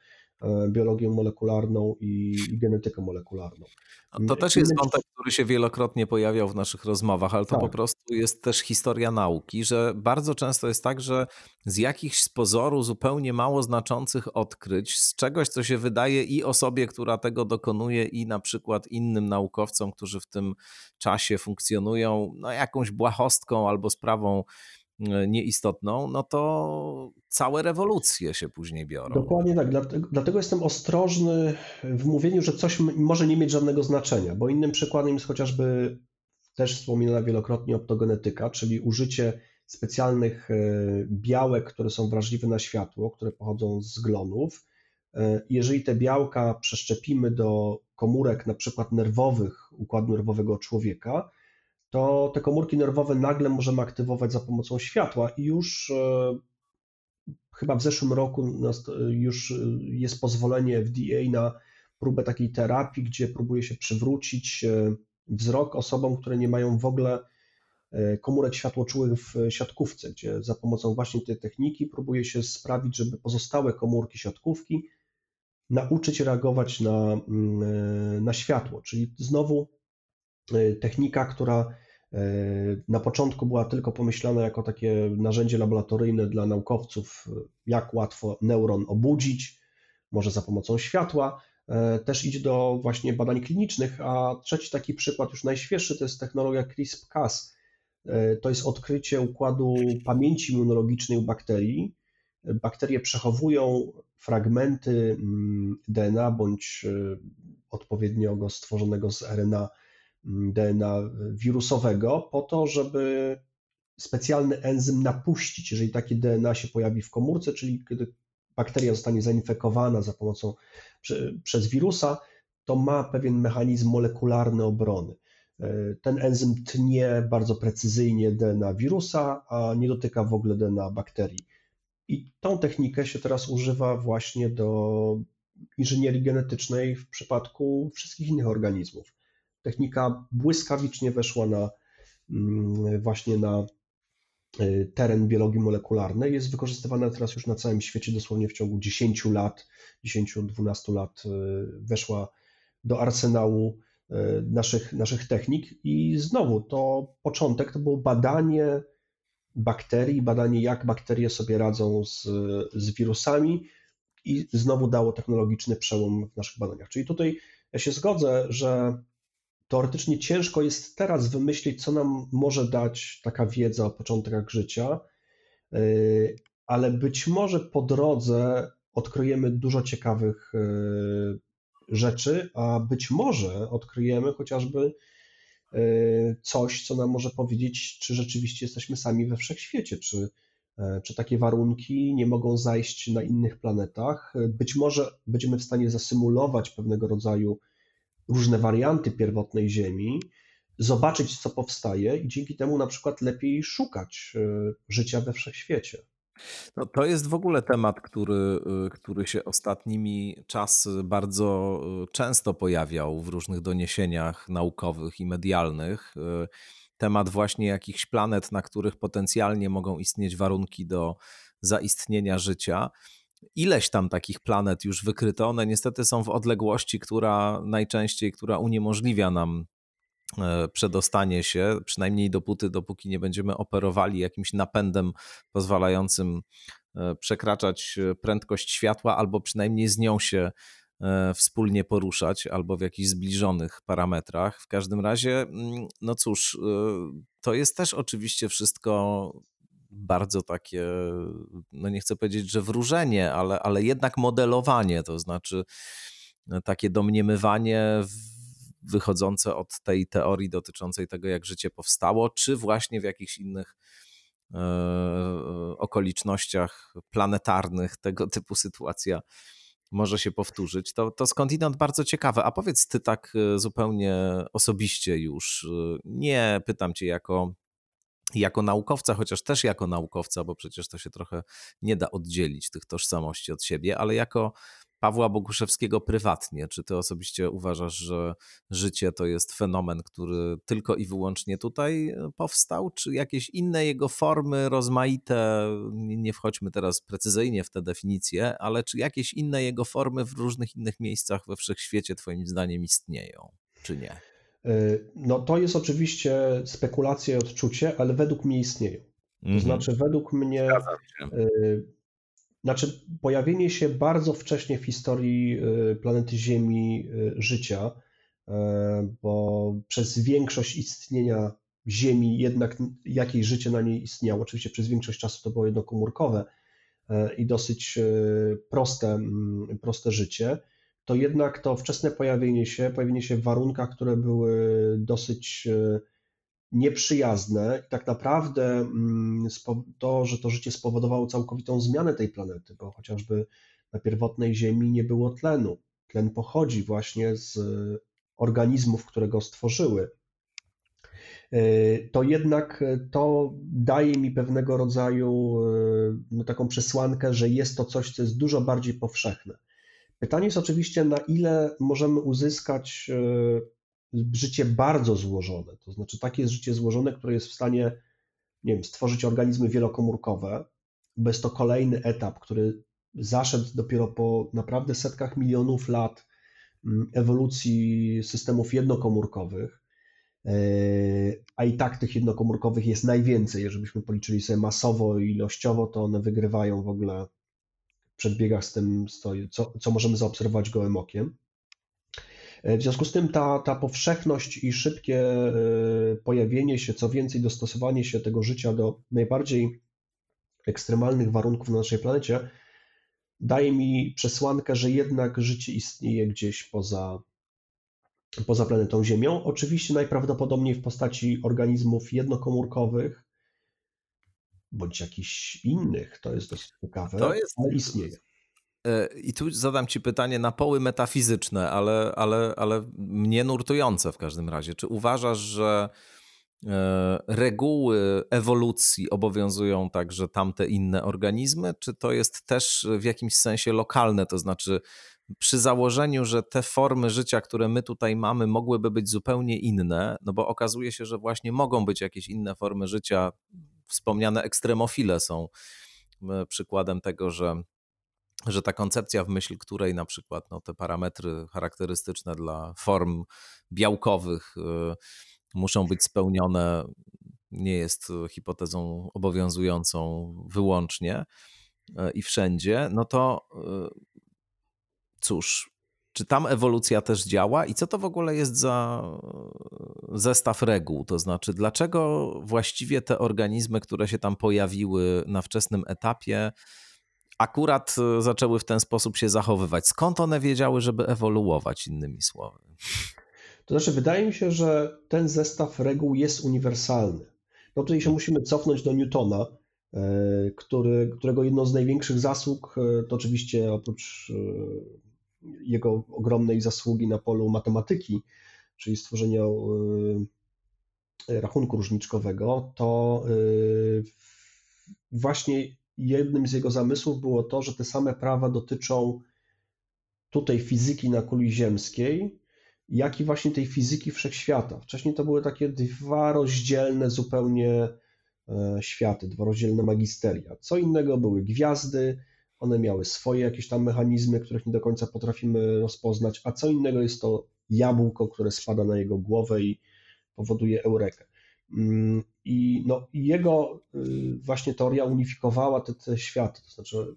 S3: biologię molekularną i, genetykę molekularną.
S2: To też jest wątek, który się wielokrotnie pojawiał w naszych rozmowach, ale to tak. po prostu jest też historia nauki, że bardzo często jest tak, że z jakichś z pozoru zupełnie mało znaczących odkryć, z czegoś, co się wydaje i osobie, która tego dokonuje, i na przykład innym naukowcom, którzy w tym czasie funkcjonują, no jakąś błahostką albo sprawą E, nieistotną, no to całe rewolucje się później biorą.
S3: Dokładnie tak. Dlatego, dlatego jestem ostrożny w mówieniu, że coś może nie mieć żadnego znaczenia, bo innym przykładem jest chociażby też wspominana wielokrotnie optogenetyka, czyli użycie specjalnych e, białek, które są wrażliwe na światło, które pochodzą z glonów. E, jeżeli te białka przeszczepimy do komórek na przykład nerwowych układu nerwowego człowieka, to te komórki nerwowe nagle możemy aktywować za pomocą światła i już e, chyba w zeszłym roku już jest pozwolenie FDA na próbę takiej terapii, gdzie próbuje się przywrócić e, wzrok osobom, które nie mają w ogóle e, komórek światłoczułych w siatkówce, gdzie za pomocą właśnie tej techniki próbuje się sprawić, żeby pozostałe komórki siatkówki nauczyć reagować na, mm, na światło. Czyli znowu technika, która E, na początku była tylko pomyślana jako takie narzędzie laboratoryjne dla naukowców, jak łatwo neuron obudzić, może za pomocą światła. E, też idzie do właśnie badań klinicznych, a trzeci taki przykład, już najświeższy, to jest technologia CRISPR-Cas. E, to jest odkrycie układu pamięci immunologicznej u bakterii. Bakterie przechowują fragmenty mm, DNA bądź odpowiednio go stworzonego z RNA DNA wirusowego, po to, żeby specjalny enzym napuścić, jeżeli takie DNA się pojawi w komórce, czyli kiedy bakteria zostanie zainfekowana za pomocą przez wirusa, to ma pewien mechanizm molekularny obrony. Ten enzym tnie bardzo precyzyjnie DNA wirusa, a nie dotyka w ogóle DNA bakterii. I tą technikę się teraz używa właśnie do inżynierii genetycznej w przypadku wszystkich innych organizmów technika błyskawicznie weszła na mm, właśnie na y, teren biologii molekularnej. Jest wykorzystywana teraz już na całym świecie, dosłownie w ciągu 10 lat, 10-12 lat y, weszła do arsenału y, naszych, naszych technik. I znowu to początek to było badanie bakterii, badanie jak bakterie sobie radzą z, z wirusami i znowu dało technologiczny przełom w naszych badaniach. Czyli tutaj ja się zgodzę, że teoretycznie ciężko jest teraz wymyślić, co nam może dać taka wiedza o początkach życia, yy, ale być może po drodze odkryjemy dużo ciekawych yy, rzeczy, a być może odkryjemy chociażby yy, coś, co nam może powiedzieć, czy rzeczywiście jesteśmy sami we wszechświecie, czy, czy takie warunki nie mogą zajść na innych planetach. Być może będziemy w stanie zasymulować pewnego rodzaju różne warianty pierwotnej Ziemi, zobaczyć, co powstaje i dzięki temu na przykład lepiej szukać e, życia we wszechświecie.
S2: No, to jest w ogóle temat, który, e, który się ostatnimi czasy bardzo e, często pojawiał w różnych doniesieniach naukowych i medialnych. Temat właśnie jakichś planet, na których potencjalnie mogą istnieć warunki do zaistnienia życia ileś tam takich planet już wykryto. One niestety są w odległości, która najczęściej, która uniemożliwia nam e, przedostanie się, przynajmniej dopóty, dopóki nie będziemy operowali jakimś napędem pozwalającym e, przekraczać e, prędkość światła, albo przynajmniej z nią się wspólnie poruszać, albo w jakichś zbliżonych parametrach. W każdym razie, mm, no cóż, to jest też oczywiście wszystko bardzo takie, no nie chcę powiedzieć, że wróżenie, ale, ale jednak modelowanie, to znaczy takie domniemywanie wychodzące od tej teorii dotyczącej tego, jak życie powstało, czy właśnie w jakichś innych e, okolicznościach planetarnych tego typu sytuacja może się powtórzyć. To, to skądinąd bardzo ciekawe. A powiedz ty tak e, zupełnie osobiście już, e, nie pytam cię jako, jako naukowca, chociaż też jako naukowca, bo przecież to się trochę nie da oddzielić tych tożsamości od siebie, ale jako Pawła Boguszewskiego prywatnie. Czy ty osobiście uważasz, że życie to jest fenomen, który tylko i wyłącznie tutaj e, powstał, czy jakieś inne jego formy rozmaite, nie wchodźmy teraz precyzyjnie w te definicje, ale czy jakieś inne jego formy w różnych innych miejscach we wszechświecie twoim zdaniem istnieją, czy nie?
S3: E, no to jest oczywiście spekulacja i odczucie, ale według mnie istnieją. To mm -hmm. znaczy według mnie znaczy, pojawienie się bardzo wcześnie w historii y, planety Ziemi y, życia, y, bo przez większość istnienia Ziemi jednak jakieś życie na niej istniało. Oczywiście przez większość czasu to było jednokomórkowe i dosyć proste, mm, proste życie. To jednak to wczesne pojawienie się, pojawienie się w warunkach, które były dosyć nieprzyjazne i tak naprawdę mm, to, że to życie spowodowało całkowitą zmianę tej planety, bo chociażby na pierwotnej Ziemi nie było tlenu. Tlen pochodzi właśnie z organizmów, które go stworzyły. E, to jednak to daje mi pewnego rodzaju e, no, taką przesłankę, że jest to coś, co jest dużo bardziej powszechne. Pytanie jest oczywiście, na ile możemy uzyskać e, życie bardzo złożone, to znaczy takie życie złożone, które jest w stanie, nie wiem, stworzyć organizmy wielokomórkowe, bo jest to kolejny etap, który zaszedł dopiero po naprawdę setkach milionów lat mm, ewolucji systemów jednokomórkowych, e, a i tak tych jednokomórkowych jest najwięcej. Jeżeli byśmy policzyli sobie masowo i ilościowo, to one wygrywają w ogóle w przedbiegach z tym, co, co możemy zaobserwować gołym okiem. W związku z tym ta, ta powszechność i szybkie e, pojawienie się, co więcej, dostosowanie się tego życia do najbardziej ekstremalnych warunków na naszej planecie, daje mi przesłankę, że jednak życie istnieje gdzieś poza, poza planetą Ziemią. Oczywiście najprawdopodobniej w postaci organizmów jednokomórkowych bądź jakichś innych, to jest dosyć ciekawe, to jest, ale istnieje.
S2: E, I tu zadam ci pytanie na poły metafizyczne, ale, ale, ale mnie nurtujące w każdym razie. Czy uważasz, że e, reguły ewolucji obowiązują także tamte inne organizmy, czy to jest też w jakimś sensie lokalne? To znaczy, przy założeniu, że te formy życia, które my tutaj mamy, mogłyby być zupełnie inne, no bo okazuje się, że właśnie mogą być jakieś inne formy życia. Wspomniane ekstremofile są e, przykładem tego, że że ta koncepcja, w myśl której na przykład no, te parametry charakterystyczne dla form białkowych y, muszą być spełnione, nie jest hipotezą obowiązującą wyłącznie y, i wszędzie, no to y, cóż, czy tam ewolucja też działa i co to w ogóle jest za zestaw reguł? To znaczy, dlaczego właściwie te organizmy, które się tam pojawiły na wczesnym etapie, akurat e, zaczęły w ten sposób się zachowywać. Skąd one wiedziały, żeby ewoluować, innymi słowy?
S3: To znaczy, wydaje mi się, że ten zestaw reguł jest uniwersalny. No tutaj się musimy cofnąć do Newtona, e, który, którego jedną z największych zasług e, to oczywiście oprócz jego ogromnej zasługi na polu matematyki, czyli stworzenia rachunku różniczkowego, to właśnie jednym z jego zamysłów było to, że te same prawa dotyczą tutaj fizyki na kuli ziemskiej, jak i właśnie tej fizyki wszechświata. Wcześniej to były takie dwa rozdzielne zupełnie e, światy, dwa rozdzielne magisteria. Co innego były gwiazdy, one miały swoje jakieś tam mechanizmy, których nie do końca potrafimy rozpoznać, a co innego jest to jabłko, które spada na jego głowę i powoduje eurekę. Mm, I no, jego y, właśnie teoria unifikowała te, te światy, to znaczy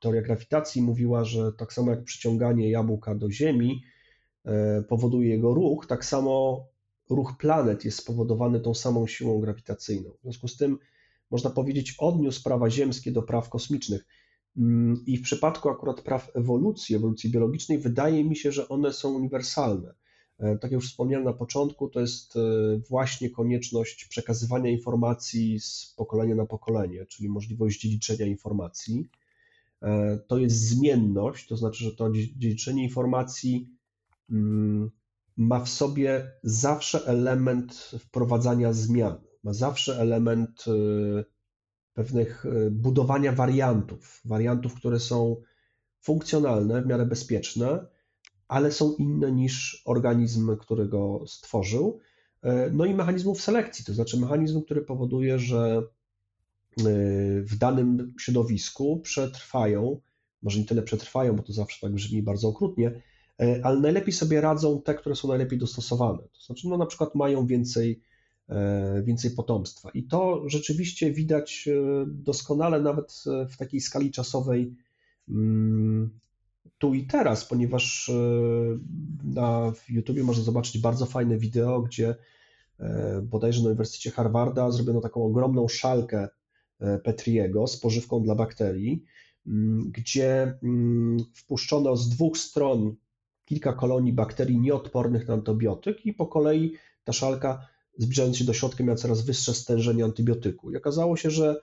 S3: teoria grawitacji mówiła, że tak samo jak przyciąganie jabłka do Ziemi e, powoduje jego ruch, tak samo ruch planet jest spowodowany tą samą siłą grawitacyjną. W związku z tym można powiedzieć, odniósł prawa ziemskie do praw kosmicznych. Mm, I w przypadku akurat praw ewolucji, ewolucji biologicznej, wydaje mi się, że one są uniwersalne. E, tak jak już wspomniałem na początku, to jest e, właśnie konieczność przekazywania informacji z pokolenia na pokolenie, czyli możliwość dziedziczenia informacji. E, to jest zmienność, to znaczy, że to dziedziczenie informacji mm, ma w sobie zawsze element wprowadzania zmian, ma zawsze element pewnych budowania wariantów, wariantów, które są funkcjonalne, w miarę bezpieczne, ale są inne niż organizm, który go stworzył. E, no i mechanizmów selekcji, to znaczy mechanizm, który powoduje, że e, w danym środowisku przetrwają, może nie tyle przetrwają, bo to zawsze tak brzmi bardzo okrutnie, e, ale najlepiej sobie radzą te, które są najlepiej dostosowane. To znaczy, no na przykład mają więcej, więcej potomstwa. I to rzeczywiście widać doskonale nawet w takiej skali czasowej mm, tu i teraz, ponieważ e, na YouTubie można zobaczyć bardzo fajne wideo, gdzie e, bodajże na Uniwersytecie Harvarda zrobiono taką ogromną szalkę e, Petriego z pożywką dla bakterii, mm, gdzie mm, wpuszczono z dwóch stron kilka kolonii bakterii nieodpornych na antybiotyk i po kolei ta szalka zbliżając się do środka miała coraz wyższe stężenie antybiotyku. I okazało się, że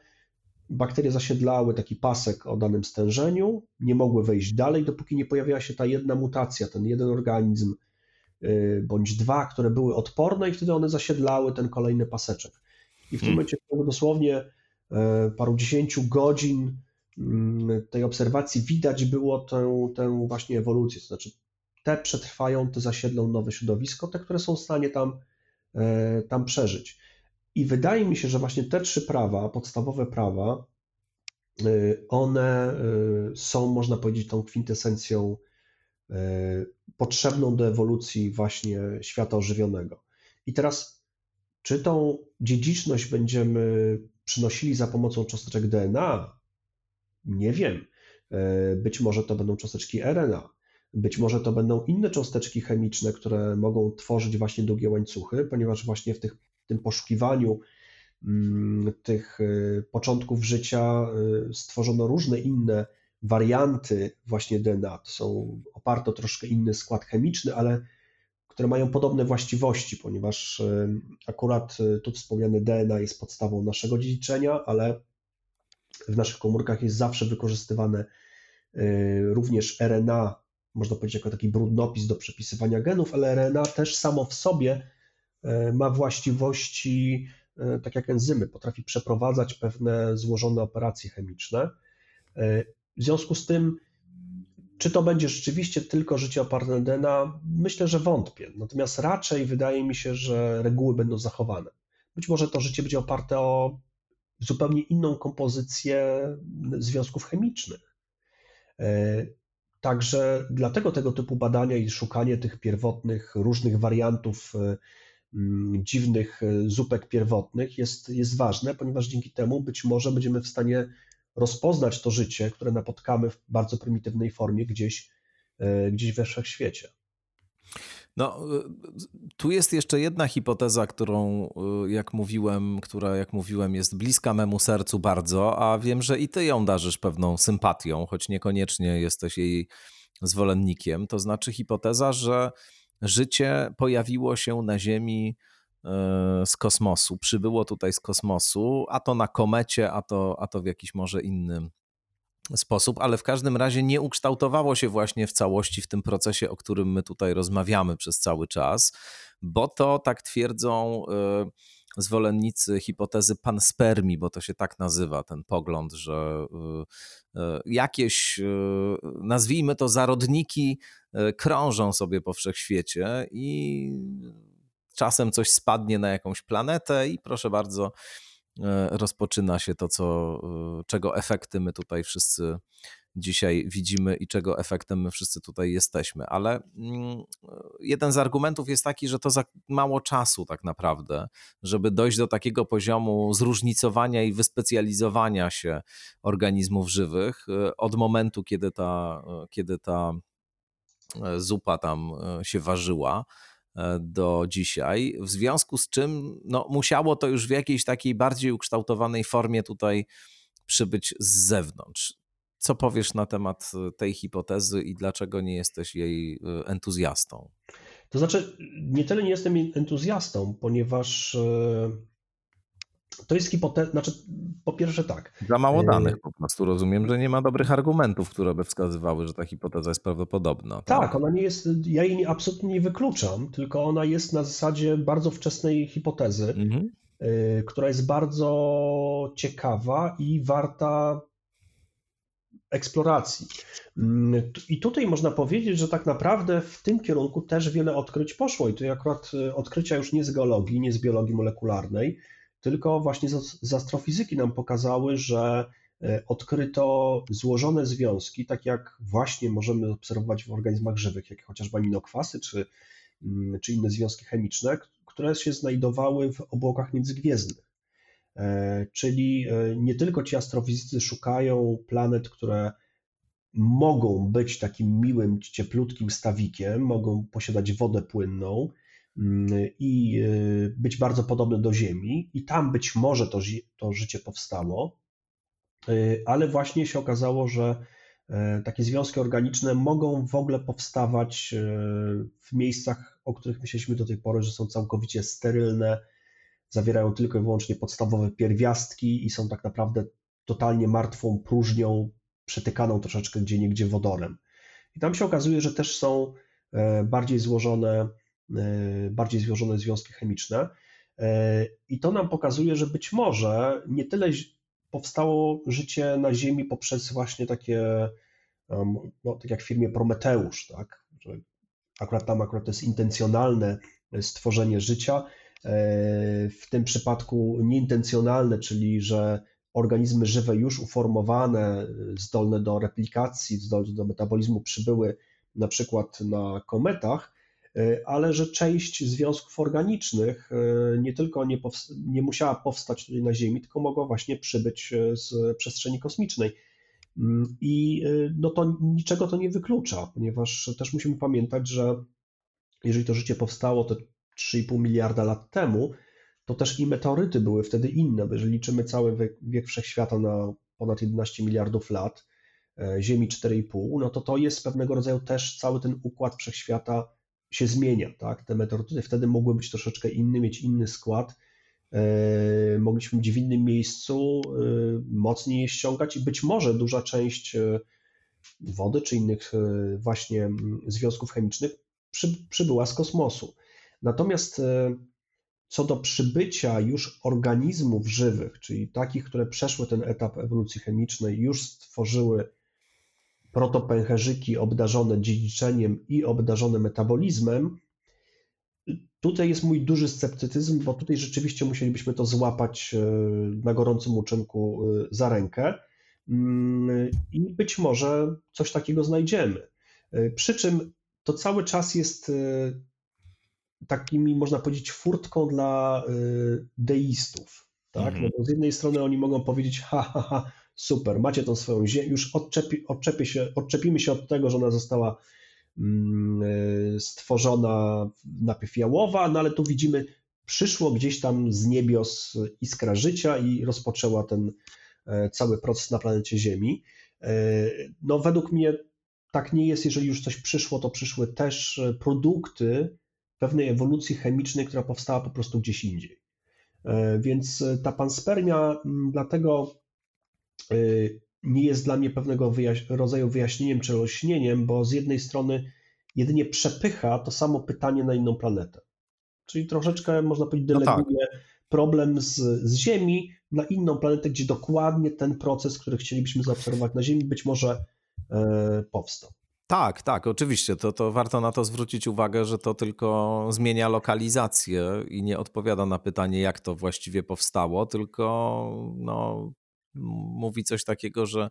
S3: bakterie zasiedlały taki pasek o danym stężeniu, nie mogły wejść dalej, dopóki nie pojawiła się ta jedna mutacja, ten jeden organizm y, bądź dwa, które były odporne i wtedy one zasiedlały ten kolejny paseczek. I w tym hmm. momencie dosłownie e, paru dziesięciu godzin mm, tej obserwacji widać było tę, tę właśnie ewolucję, to znaczy te przetrwają, te zasiedlą nowe środowisko, te, które są w stanie tam, tam przeżyć. I wydaje mi się, że właśnie te trzy prawa, podstawowe prawa, y, one y, są, można powiedzieć, tą kwintesencją potrzebną do ewolucji właśnie świata ożywionego. I teraz, czy tą dziedziczność będziemy przynosili za pomocą cząsteczek DNA? Nie wiem. Być może to będą cząsteczki RNA, być może to będą inne cząsteczki chemiczne, które mogą tworzyć właśnie długie łańcuchy, ponieważ właśnie w tych tym poszukiwaniu mm, tych y, początków życia y, stworzono różne inne warianty właśnie DNA. To są oparte o troszkę inny skład chemiczny, ale które mają podobne właściwości, ponieważ y, akurat tu wspomniane DNA jest podstawą naszego dziedziczenia, ale w naszych komórkach jest zawsze wykorzystywane również RNA, można powiedzieć jako taki brudnopis do przepisywania genów, ale RNA też samo w sobie E, ma właściwości, e, tak jak enzymy, potrafi przeprowadzać pewne złożone operacje chemiczne. E, w związku z tym, czy to będzie rzeczywiście tylko życie oparte na DNA? Myślę, że wątpię. Natomiast raczej wydaje mi się, że reguły będą zachowane. Być może to życie będzie oparte o zupełnie inną kompozycję związków chemicznych. Także dlatego tego typu badania i szukanie tych pierwotnych, różnych wariantów Mm, dziwnych e, zupek pierwotnych jest, jest ważne, ponieważ dzięki temu być może będziemy w stanie rozpoznać to życie, które napotkamy w bardzo prymitywnej formie gdzieś, e, gdzieś we wszechświecie.
S2: No, e, tu jest jeszcze jedna hipoteza, którą, jak mówiłem, która, jak mówiłem, jest bliska memu sercu bardzo, a wiem, że i ty ją darzysz pewną sympatią, choć niekoniecznie jesteś jej zwolennikiem. To znaczy hipoteza, że życie pojawiło się na Ziemi e, z kosmosu, przybyło tutaj z kosmosu, a to na komecie, a to, a to w jakiś może innym sposób, ale w każdym razie nie ukształtowało się właśnie w całości w tym procesie, o którym my tutaj rozmawiamy przez cały czas, bo to tak twierdzą e, zwolennicy hipotezy panspermii, bo to się tak nazywa ten pogląd, że e, jakieś, nazwijmy to zarodniki E, krążą sobie po wszechświecie i czasem coś spadnie na jakąś planetę i proszę bardzo, e, rozpoczyna się to, co, e, czego efekty my tutaj wszyscy dzisiaj widzimy i czego efektem my wszyscy tutaj jesteśmy. Ale mm, jeden z argumentów jest taki, że to za mało czasu tak naprawdę, żeby dojść do takiego poziomu zróżnicowania i wyspecjalizowania się organizmów żywych od momentu, kiedy ta, kiedy ta E, zupa tam e, się ważyła. Do dzisiaj, w związku z czym no, musiało to już w jakiejś takiej bardziej ukształtowanej formie tutaj przybyć z zewnątrz. Co powiesz na temat tej hipotezy i dlaczego nie jesteś jej entuzjastą?
S3: To znaczy, nie tyle nie jestem entuzjastą, ponieważ e, to jest hipoteza, znaczy po pierwsze tak.
S2: Za mało e, danych po prostu rozumiem, że nie ma dobrych argumentów, które by wskazywały, że ta hipoteza jest prawdopodobna.
S3: Tak, tak ona nie jest, ja jej absolutnie nie wykluczam, tylko ona jest na zasadzie bardzo wczesnej hipotezy, mhm. E, która jest bardzo ciekawa i warta eksploracji. Mm, I tutaj można powiedzieć, że tak naprawdę w tym kierunku też wiele odkryć poszło. I to akurat e, odkrycia już nie z geologii, nie z biologii molekularnej, tylko właśnie z astrofizyki nam pokazały, że e, odkryto złożone związki, tak jak właśnie możemy obserwować w organizmach żywych, jak chociażby aminokwasy czy, mm, czy inne związki chemiczne, które się znajdowały w obłokach międzygwiezdnych. E, czyli e, nie tylko ci astrofizycy szukają planet, które mogą być takim miłym, cieplutkim stawikiem, mogą posiadać wodę płynną i e, być bardzo podobne do Ziemi, i tam być może to, to życie powstało, ale właśnie się okazało, że takie związki organiczne mogą w ogóle powstawać w miejscach, o których myśleliśmy do tej pory, że są całkowicie sterylne, zawierają tylko i wyłącznie podstawowe pierwiastki i są tak naprawdę totalnie martwą próżnią, przetykaną troszeczkę gdzie niegdzie wodorem. I tam się okazuje, że też są e, bardziej złożone, e, bardziej złożone związki chemiczne. E, I to nam pokazuje, że być może nie tyle powstało życie na Ziemi poprzez właśnie takie, no, tak jak w firmie Prometeusz, tak? Że akurat tam akurat jest intencjonalne stworzenie życia, E, w tym przypadku nieintencjonalne, czyli że organizmy żywe już uformowane, zdolne do replikacji, zdolne do metabolizmu przybyły na przykład na kometach, e, ale że część związków organicznych e, nie tylko nie, nie musiała powstać tutaj na Ziemi, tylko mogła właśnie przybyć z przestrzeni kosmicznej. Mm, I no to niczego to nie wyklucza, ponieważ też musimy pamiętać, że jeżeli to życie powstało, to 3,5 miliarda lat temu, to też i meteoryty były wtedy inne, bo jeżeli liczymy cały wiek, wiek wszechświata na ponad 11 miliardów lat, e, Ziemi 4,5, no to to jest pewnego rodzaju też cały ten układ wszechświata się zmienia, tak? Te meteoryty wtedy mogły być troszeczkę inny, mieć inny skład, e, mogliśmy być w innym miejscu, e, mocniej je ściągać i być może duża część wody czy innych właśnie związków chemicznych przybyła z kosmosu. Natomiast e, co do przybycia już organizmów żywych, czyli takich, które przeszły ten etap ewolucji chemicznej, już stworzyły protopęcherzyki obdarzone dziedziczeniem i obdarzone metabolizmem, tutaj jest mój duży sceptycyzm, bo tutaj rzeczywiście musielibyśmy to złapać e, na gorącym uczynku e, za rękę mm, i być może coś takiego znajdziemy. Przy czym to cały czas jest takimi, można powiedzieć, furtką dla deistów. Tak? Mhm. No z jednej strony oni mogą powiedzieć, ha, ha, ha, super, macie tą swoją ziemię, już odczepi, odczepi się, odczepimy się od tego, że ona została mm, y, stworzona najpierw jałowa, no ale tu widzimy, przyszło gdzieś tam z niebios iskra życia i rozpoczęła ten e, cały proces na planecie Ziemi. E, no według mnie tak nie jest, jeżeli już coś przyszło, to przyszły też produkty, pewnej ewolucji chemicznej, która powstała po prostu gdzieś indziej. E, więc e, ta panspermia dlatego e, nie jest dla mnie pewnego wyjaś rodzaju wyjaśnieniem czy rośnieniem, bo z jednej strony jedynie przepycha to samo pytanie na inną planetę. Czyli troszeczkę, można powiedzieć, deleguje no tak. problem z, z Ziemi na inną planetę, gdzie dokładnie ten proces, który chcielibyśmy zaobserwować na Ziemi, być może e, powstał.
S2: Tak, tak, oczywiście. To, to warto na to zwrócić uwagę, że to tylko zmienia lokalizację i nie odpowiada na pytanie, jak to właściwie powstało, tylko no, mówi coś takiego, że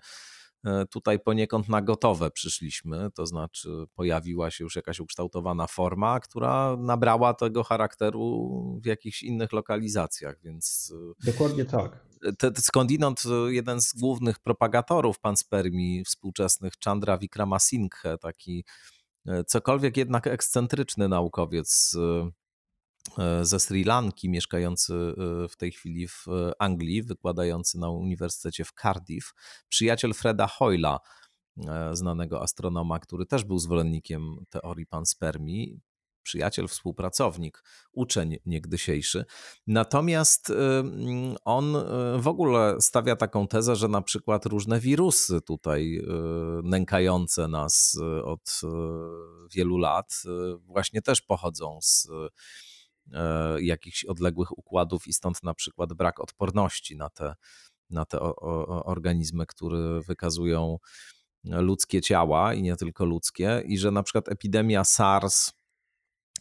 S2: e, tutaj poniekąd na gotowe przyszliśmy, to znaczy pojawiła się już jakaś ukształtowana forma, która nabrała tego charakteru w jakichś innych lokalizacjach, więc.
S3: E, Dokładnie tak
S2: te, skądinąd e, jeden z głównych propagatorów panspermii współczesnych, Chandra Wickramasinghe, taki Cokolwiek jednak ekscentryczny naukowiec ze Sri Lanki, mieszkający w tej chwili w Anglii, wykładający na Uniwersytecie w Cardiff, przyjaciel Freda Hoyla, znanego astronoma, który też był zwolennikiem teorii panspermii, przyjaciel, współpracownik, uczeń niegdysiejszy. Natomiast on w ogóle stawia taką tezę, że na przykład różne wirusy tutaj nękające nas od wielu lat właśnie też pochodzą z jakichś odległych układów i stąd na przykład brak odporności na te, na te organizmy, które wykazują ludzkie ciała i nie tylko ludzkie, i że na przykład epidemia SARS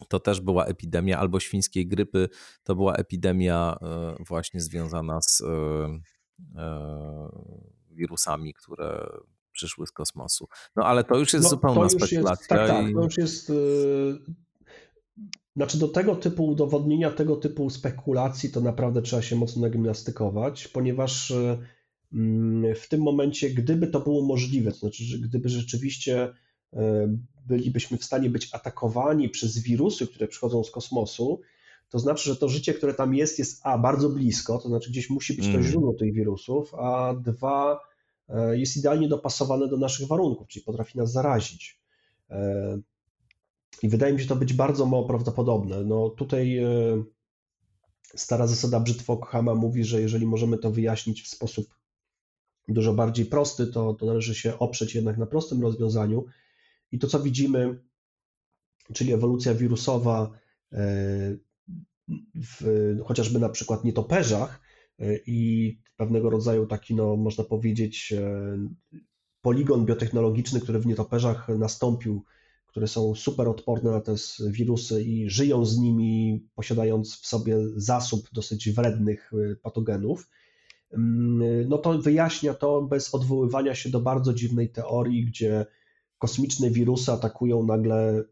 S2: to też była epidemia, albo świńskiej grypy, to była epidemia e, właśnie związana z e, e, wirusami, które przyszły z kosmosu. No ale to już jest no, zupełna spekulacja.
S3: Jest, tak, tak, to już jest... Znaczy do tego typu udowodnienia, tego typu spekulacji to naprawdę trzeba się mocno nagimnastykować, ponieważ mm, w tym momencie, gdyby to było możliwe, to znaczy, że gdyby rzeczywiście bylibyśmy w stanie być atakowani przez wirusy, które przychodzą z kosmosu, to znaczy, że to życie, które tam jest, jest a bardzo blisko, to znaczy gdzieś musi być to mm. źródło tych wirusów, a dwa e, jest idealnie dopasowane do naszych warunków, czyli potrafi nas zarazić. I wydaje mi się to być bardzo mało prawdopodobne. No tutaj e, stara zasada Brzydwokhama mówi, że jeżeli możemy to wyjaśnić w sposób dużo bardziej prosty, to, to należy się oprzeć jednak na prostym rozwiązaniu. I to, co widzimy, czyli ewolucja wirusowa e, w chociażby na przykład nietoperzach e, i pewnego rodzaju taki, no, można powiedzieć, poligon biotechnologiczny, który w nietoperzach nastąpił, które są super odporne na te wirusy i żyją z nimi, posiadając w sobie zasób dosyć wrednych patogenów, mm, no to wyjaśnia to bez odwoływania się do bardzo dziwnej teorii, gdzie kosmiczne wirusy atakują nagle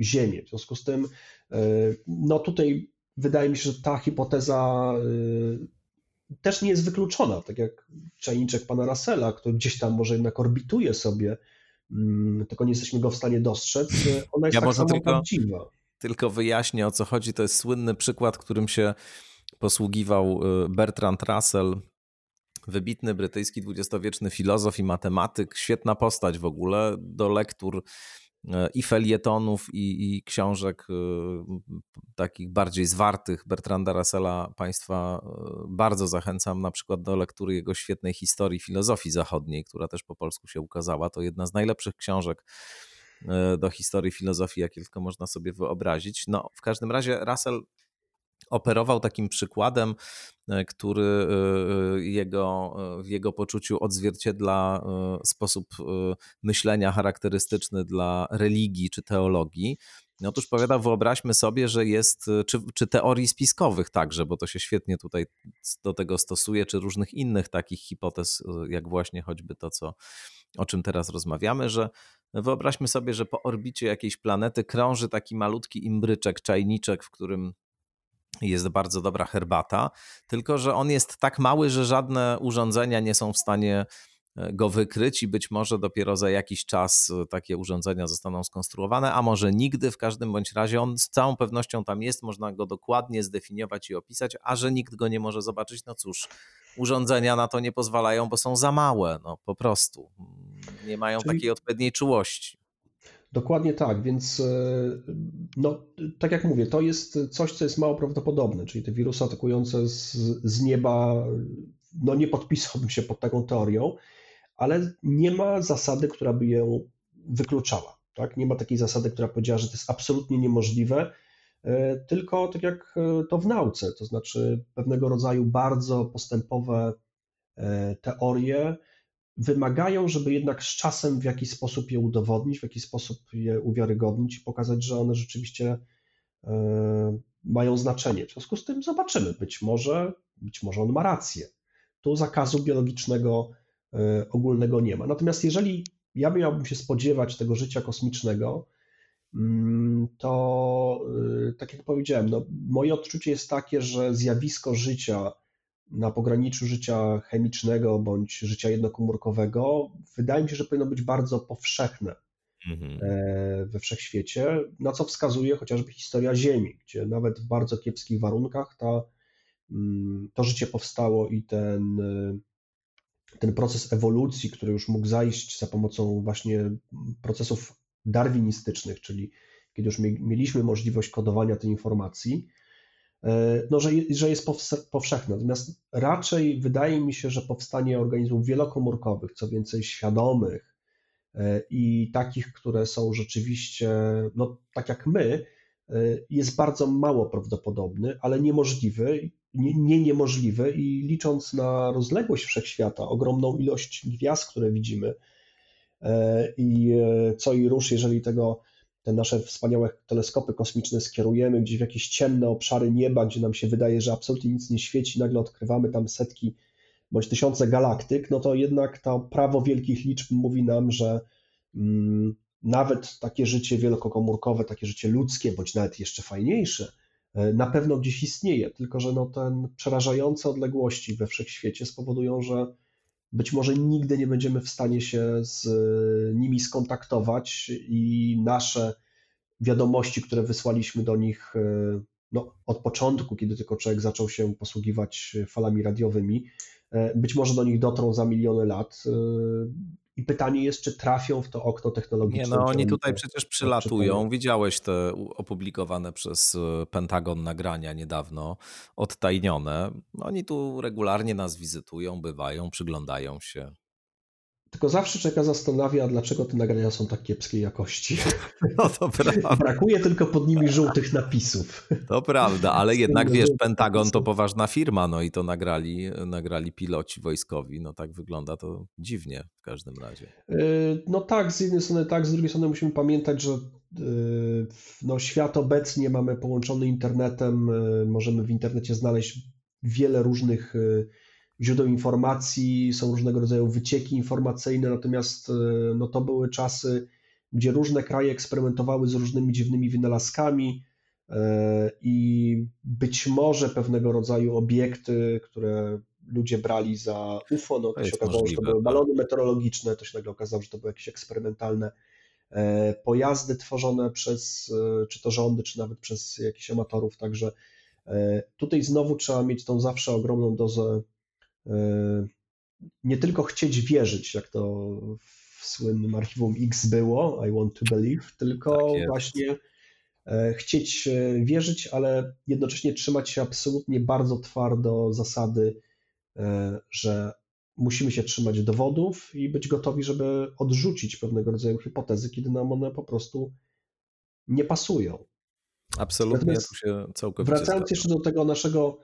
S3: Ziemię. W związku z tym, e, no tutaj wydaje mi się, że ta hipoteza e, też nie jest wykluczona, tak jak czajniczek pana Russella, który gdzieś tam może jednak orbituje sobie, tylko nie jesteśmy go w stanie dostrzec, *laughs* ona jest ja tak samo tylko, prawdziwa.
S2: Tylko wyjaśnię o co chodzi, to jest słynny przykład, którym się posługiwał e, Bertrand Russell. Wybitny brytyjski dwudziestowieczny filozof i matematyk, świetna postać w ogóle. Do lektur i felietonów, i, i, książek e, takich bardziej zwartych Bertranda Russella Państwa e, bardzo zachęcam na przykład do lektury jego świetnej historii filozofii zachodniej, która też po polsku się ukazała. To jedna z najlepszych książek do historii filozofii, jakie tylko można sobie wyobrazić. No, w każdym razie Russell operował takim przykładem, e, który e, e, jego, w jego poczuciu odzwierciedla sposób myślenia charakterystyczny dla religii czy teologii. Otóż powiada, wyobraźmy sobie, że jest, czy, czy teorii spiskowych także, bo to się świetnie tutaj do tego stosuje, czy różnych innych takich hipotez, jak właśnie choćby to, co, o czym teraz rozmawiamy, że wyobraźmy sobie, że po orbicie jakiejś planety krąży taki malutki imbryczek, czajniczek, w którym jest bardzo dobra herbata, tylko że on jest tak mały, że żadne urządzenia nie są w stanie e, go wykryć i być może dopiero za jakiś czas e, takie urządzenia zostaną skonstruowane, a może nigdy, w każdym bądź razie on z całą pewnością tam jest, można go dokładnie zdefiniować i opisać, a że nikt go nie może zobaczyć, no cóż, urządzenia na to nie pozwalają, bo są za małe, no po prostu, nie mają Czyli... takiej odpowiedniej czułości.
S3: Dokładnie tak, więc e, no, tak jak mówię, to jest coś, co jest mało prawdopodobne, czyli te wirusy atakujące z, z nieba, no nie podpisałbym się pod taką teorią, ale nie ma zasady, która by ją wykluczała. Tak? Nie ma takiej zasady, która powiedziała, że to jest absolutnie niemożliwe, e, tylko tak jak e, to w nauce, to znaczy pewnego rodzaju bardzo postępowe teorie wymagają, żeby jednak z czasem w jakiś sposób je udowodnić, w jakiś sposób je uwiarygodnić i pokazać, że one rzeczywiście e, mają znaczenie. W związku z tym zobaczymy, być może, być może on ma rację. Tu zakazu biologicznego e, ogólnego nie ma. Natomiast jeżeli ja miałbym się spodziewać tego życia kosmicznego, mm, to e, tak jak powiedziałem, no, moje odczucie jest takie, że zjawisko życia na pograniczu życia chemicznego bądź życia jednokomórkowego, wydaje mi się, że powinno być bardzo powszechne. mhm. we wszechświecie, na co wskazuje chociażby historia Ziemi, gdzie nawet w bardzo kiepskich warunkach ta, mm, to życie powstało i ten, ten proces ewolucji, który już mógł zajść za pomocą właśnie procesów darwinistycznych, czyli kiedy już mieliśmy możliwość kodowania tej informacji, e, no, że, że jest powszechne. Natomiast raczej wydaje mi się, że powstanie organizmów wielokomórkowych, co więcej świadomych e, i takich, które są rzeczywiście, no tak jak my, e, jest bardzo mało prawdopodobny, ale niemożliwy, nie, nie niemożliwy i licząc na rozległość wszechświata, ogromną ilość gwiazd, które widzimy i co i rusz, jeżeli tego te nasze wspaniałe teleskopy kosmiczne skierujemy gdzieś w jakieś ciemne obszary nieba, gdzie nam się wydaje, że absolutnie nic nie świeci, nagle odkrywamy tam setki bądź tysiące galaktyk, no to jednak to prawo wielkich liczb mówi nam, że mm, nawet takie życie wielkokomórkowe, takie życie ludzkie, bądź nawet jeszcze fajniejsze, e, na pewno gdzieś istnieje, tylko że no ten przerażające odległości we wszechświecie spowodują, że być może nigdy nie będziemy w stanie się z nimi skontaktować i nasze wiadomości, które wysłaliśmy do nich e, no, od początku, kiedy tylko człowiek zaczął się posługiwać falami radiowymi, e, być może do nich dotrą za miliony lat. E, I pytanie jest, czy trafią w to okno technologiczne.
S2: Nie, no oni tutaj przecież przylatują. Widziałeś te opublikowane przez Pentagon nagrania niedawno, odtajnione. Oni tu regularnie nas wizytują, bywają, przyglądają się.
S3: Tylko zawsze czeka zastanawia, dlaczego te nagrania są tak kiepskiej jakości. *laughs*
S2: No to prawda.
S3: Brakuje tylko pod nimi żółtych napisów.
S2: To prawda, ale jednak wiesz, Pentagon to poważna firma, no i to nagrali, nagrali piloci wojskowi. No tak wygląda to dziwnie w każdym razie.
S3: Y, no tak, z jednej strony tak, z drugiej strony musimy pamiętać, że y, no, świat obecnie mamy połączony internetem, y, możemy w internecie znaleźć wiele różnych źródeł informacji, są różnego rodzaju wycieki informacyjne, natomiast e, no, to były czasy, gdzie różne kraje eksperymentowały z różnymi dziwnymi wynalazkami e, i być może pewnego rodzaju obiekty, które ludzie brali za UFO, no to, to się okazało, możliwe. że to były balony tak. meteorologiczne, to się nagle okazało, że to były jakieś eksperymentalne e, pojazdy tworzone przez czy to rządy, czy nawet przez jakichś amatorów, także tutaj znowu trzeba mieć tą zawsze ogromną dozę nie tylko chcieć wierzyć, jak to w słynnym archiwum X było, I want to believe, tylko tak właśnie e, chcieć e, wierzyć, ale jednocześnie trzymać się absolutnie bardzo twardo zasady, że musimy się trzymać dowodów i być gotowi, żeby odrzucić pewnego rodzaju hipotezy, kiedy nam one po prostu nie pasują.
S2: Absolutnie, Natomiast tu się całkowicie
S3: Wracając jeszcze do tego naszego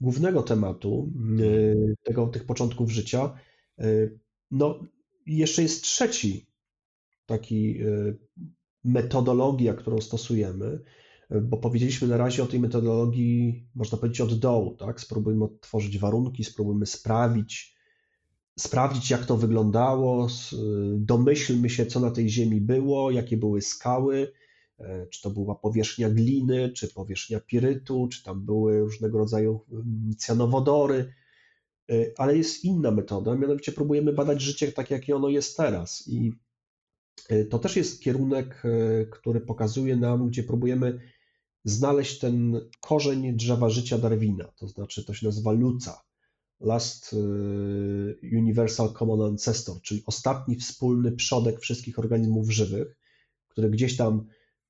S3: głównego tematu y, tego, tych początków życia, y, no jeszcze jest trzeci taki y, metodologia, którą stosujemy, bo powiedzieliśmy na razie o tej metodologii, można powiedzieć, od dołu, tak? Spróbujmy odtworzyć warunki, spróbujmy sprawić, sprawdzić, jak to wyglądało, domyślmy się, co na tej ziemi było, jakie były skały, czy to była powierzchnia gliny, czy powierzchnia pirytu, czy tam były różnego rodzaju mm, cyanowodory, e, ale jest inna metoda, mianowicie próbujemy badać życie tak, jakie ono jest teraz. I e, to też jest kierunek, który pokazuje nam, gdzie próbujemy znaleźć ten korzeń drzewa życia Darwina, to znaczy to się nazywa Luca, Last Universal Common Ancestor, czyli ostatni wspólny przodek wszystkich organizmów żywych, który gdzieś tam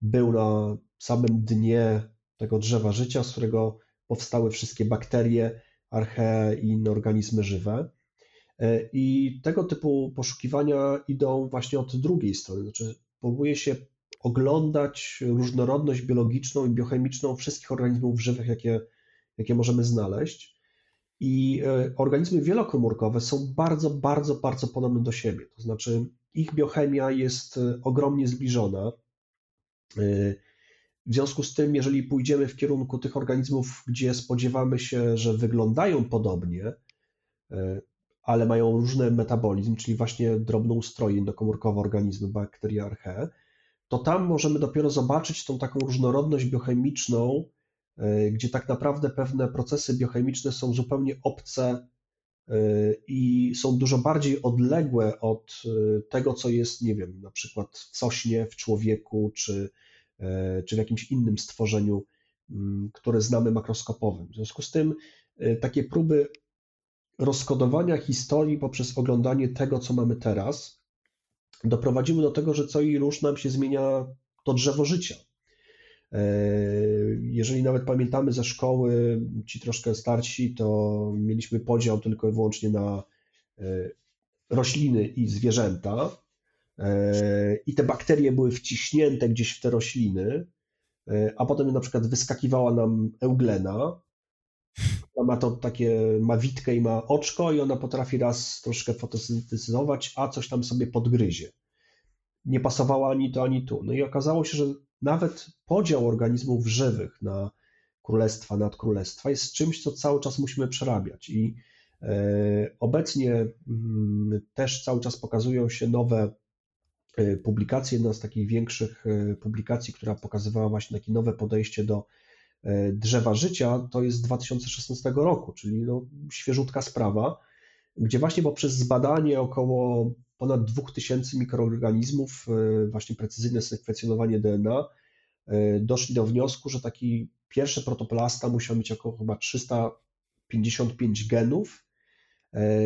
S3: był na samym dnie tego drzewa życia, z którego powstały wszystkie bakterie, archee i inne organizmy żywe. E, I tego typu poszukiwania idą właśnie od drugiej strony, znaczy próbuje się oglądać różnorodność biologiczną i biochemiczną wszystkich organizmów żywych, jakie, jakie możemy znaleźć. I e, organizmy wielokomórkowe są bardzo, bardzo, bardzo podobne do siebie. To znaczy, ich biochemia jest e, ogromnie zbliżona. W związku z tym, jeżeli pójdziemy w kierunku tych organizmów, gdzie spodziewamy się, że wyglądają podobnie, e, ale mają różny metabolizm, czyli właśnie drobnoustroje endokomórkowe organizmy, bakterie archae, to tam możemy dopiero zobaczyć tą taką różnorodność biochemiczną, e, gdzie tak naprawdę pewne procesy biochemiczne są zupełnie obce i są dużo bardziej odległe od tego, co jest, nie wiem, na przykład w cośnie, w człowieku, czy, czy w jakimś innym stworzeniu, mm, które znamy makroskopowym. W związku z tym takie próby rozkodowania historii poprzez oglądanie tego, co mamy teraz, doprowadziły do tego, że co i róż nam się zmienia to drzewo życia. E, jeżeli nawet pamiętamy ze szkoły, ci troszkę starsi, to mieliśmy podział tylko i wyłącznie na e, rośliny i zwierzęta, e, i te bakterie były wciśnięte gdzieś w te rośliny, a potem na przykład wyskakiwała nam euglena, ma to takie, ma witkę i ma oczko i ona potrafi raz troszkę fotosyntetyzować, a coś tam sobie podgryzie. Nie pasowała ani to, ani tu. No i okazało się, że nawet podział organizmów żywych na królestwa, nadkrólestwa jest czymś, co cały czas musimy przerabiać i e, Obecnie mm, też cały czas pokazują się nowe e, publikacje. Jedna z takich większych e, publikacji, która pokazywała właśnie takie nowe podejście do drzewa życia to jest z 2016 roku, czyli no, świeżutka sprawa, gdzie właśnie poprzez zbadanie około ponad 2000 mikroorganizmów, e, właśnie precyzyjne sekwencjonowanie DNA, e, doszli do wniosku, że taki pierwszy protoplasta musiał mieć około chyba 355 genów,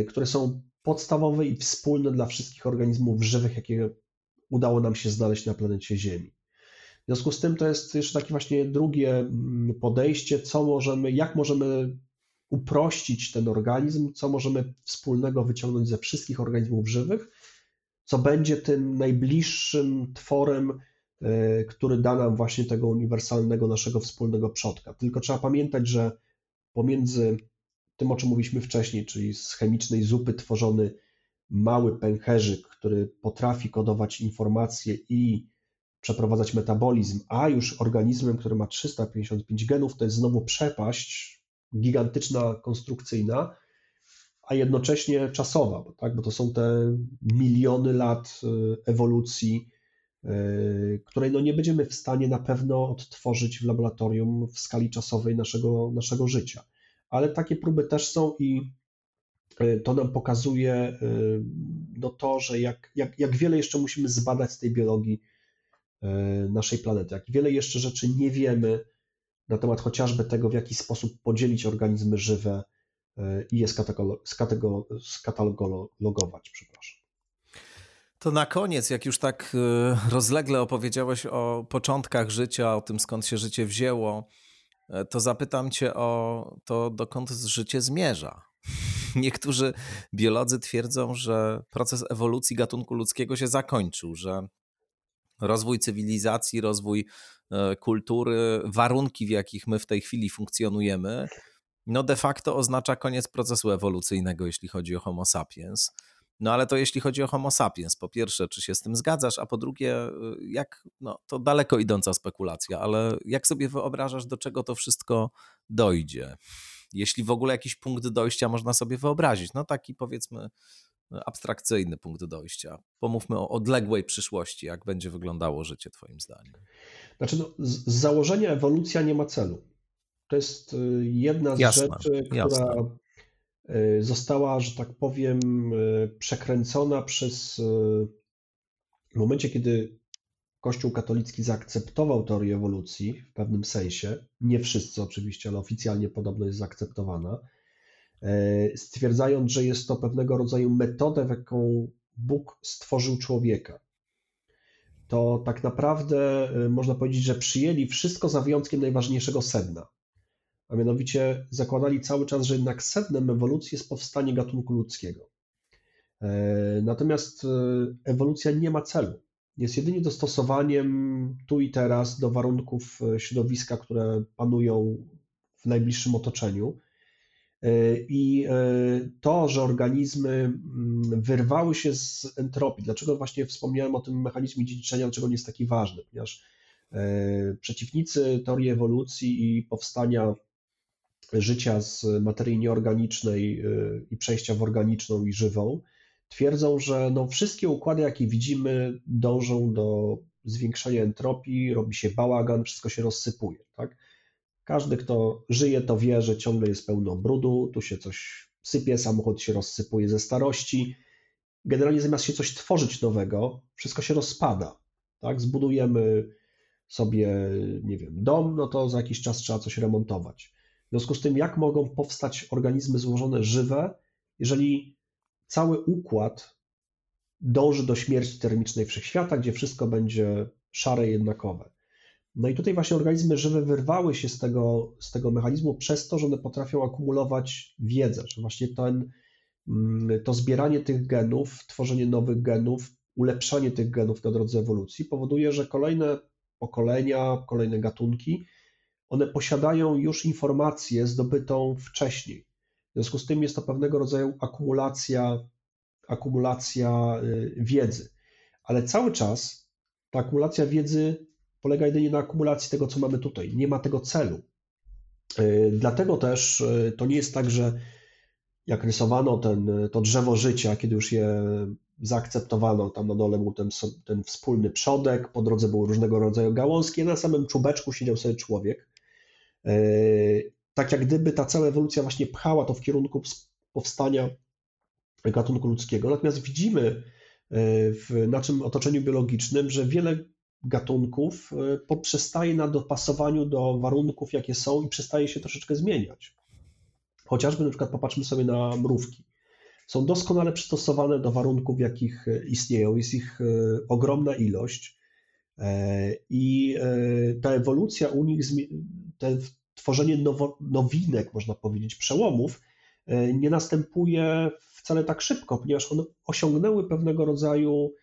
S3: które są podstawowe i wspólne dla wszystkich organizmów żywych, jakie udało nam się znaleźć na planecie Ziemi. W związku z tym to jest jeszcze takie właśnie drugie mm, podejście, co możemy, jak możemy uprościć ten organizm, co możemy wspólnego wyciągnąć ze wszystkich organizmów żywych, co będzie tym najbliższym tworem, e, który da nam właśnie tego uniwersalnego naszego wspólnego przodka. Tylko trzeba pamiętać, że pomiędzy tym, o czym mówiliśmy wcześniej, czyli z chemicznej zupy tworzony mały pęcherzyk, który potrafi kodować informacje i przeprowadzać metabolizm, a już organizmem, który ma 355 genów, to jest znowu przepaść gigantyczna, konstrukcyjna, a jednocześnie czasowa, bo, tak, bo to są te miliony lat y, ewolucji, y, której no nie będziemy w stanie na pewno odtworzyć w laboratorium w skali czasowej naszego, naszego życia. Ale takie próby też są i y, to nam pokazuje no to, że jak, jak, jak wiele jeszcze musimy zbadać z tej biologii naszej planety. Jak wiele jeszcze rzeczy nie wiemy na temat chociażby tego, w jaki sposób podzielić organizmy żywe e, i je skatalogować. Przepraszam.
S2: To na koniec, jak już tak e, rozlegle opowiedziałeś o początkach życia, o tym skąd się życie wzięło, to zapytam Cię o to, dokąd życie zmierza. *laughs* Niektórzy biolodzy twierdzą, że proces ewolucji gatunku ludzkiego się zakończył, że rozwój cywilizacji, rozwój e, kultury, warunki, w jakich my w tej chwili funkcjonujemy, no de facto oznacza koniec procesu ewolucyjnego, jeśli chodzi o Homo sapiens. No ale to jeśli chodzi o Homo sapiens, po pierwsze, czy się z tym zgadzasz, a po drugie, e, jak, no to daleko idąca spekulacja, ale jak sobie wyobrażasz, do czego to wszystko dojdzie? Jeśli w ogóle jakiś punkt dojścia można sobie wyobrazić, no taki powiedzmy abstrakcyjny punkt dojścia. Pomówmy o odległej przyszłości, jak będzie wyglądało życie, Twoim zdaniem.
S3: Znaczy, no, z założenia ewolucja nie ma celu. To jest y, jedna z jasne, rzeczy, jasne. która y, została, że tak powiem, y, przekręcona przez. W momencie, kiedy Kościół katolicki zaakceptował teorię ewolucji w pewnym sensie, nie wszyscy oczywiście, ale oficjalnie podobno jest zaakceptowana stwierdzając, że jest to pewnego rodzaju metodę, w jaką Bóg stworzył człowieka. To tak naprawdę e, można powiedzieć, że przyjęli wszystko za wyjątkiem najważniejszego sedna. A mianowicie zakładali cały czas, że jednak sednem ewolucji jest powstanie gatunku ludzkiego. E, natomiast ewolucja nie ma celu. Jest jedynie dostosowaniem tu i teraz do warunków środowiska, które panują w najbliższym otoczeniu E, I e, to, że organizmy mm, wyrwały się z entropii, dlaczego właśnie wspomniałem o tym mechanizmie dziedziczenia, dlaczego nie jest taki ważny, ponieważ e, przeciwnicy teorii ewolucji i powstania życia z materii nieorganicznej i przejścia w organiczną i żywą, twierdzą, że no wszystkie układy, jakie widzimy, dążą do zwiększenia entropii, robi się bałagan, wszystko się rozsypuje. Tak? Każdy, kto żyje, to wie, że ciągle jest pełno brudu, tu się coś sypie, samochód się rozsypuje ze starości. Generalnie zamiast się coś tworzyć nowego, wszystko się rozpada. Tak? Zbudujemy sobie, nie wiem, dom, no to za jakiś czas trzeba coś remontować. W związku z tym, jak mogą powstać organizmy złożone żywe, jeżeli cały układ dąży do śmierci termicznej wszechświata, gdzie wszystko będzie szare jednakowe. No i tutaj właśnie organizmy żywe wyrwały się z tego, z tego mechanizmu przez to, że one potrafią akumulować wiedzę, że właśnie ten, mm, to zbieranie tych genów, tworzenie nowych genów, ulepszanie tych genów na drodze ewolucji powoduje, że kolejne pokolenia, kolejne gatunki, one posiadają już informację zdobytą wcześniej. W związku z tym jest to pewnego rodzaju akumulacja, akumulacja y, wiedzy. Ale cały czas ta akumulacja wiedzy polega jedynie na akumulacji tego, co mamy tutaj. Nie ma tego celu. Y, dlatego też y, to nie jest tak, że jak rysowano ten, to drzewo życia, kiedy już je zaakceptowano, tam na dole był ten, ten wspólny przodek, po drodze były różnego rodzaju gałązki, a na samym czubeczku siedział sobie człowiek. Y, tak jak gdyby ta cała ewolucja właśnie pchała to w kierunku powstania gatunku ludzkiego. Natomiast widzimy w naszym otoczeniu biologicznym, że wiele gatunków e, poprzestaje na dopasowaniu do warunków, jakie są i przestaje się troszeczkę zmieniać. Chociażby na przykład popatrzmy sobie na mrówki. Są doskonale przystosowane do warunków, w jakich e, istnieją. Jest ich e, ogromna ilość i ta ewolucja u nich, tworzenie nowo, nowinek, można powiedzieć, przełomów, nie następuje wcale tak szybko, ponieważ one osiągnęły pewnego rodzaju E,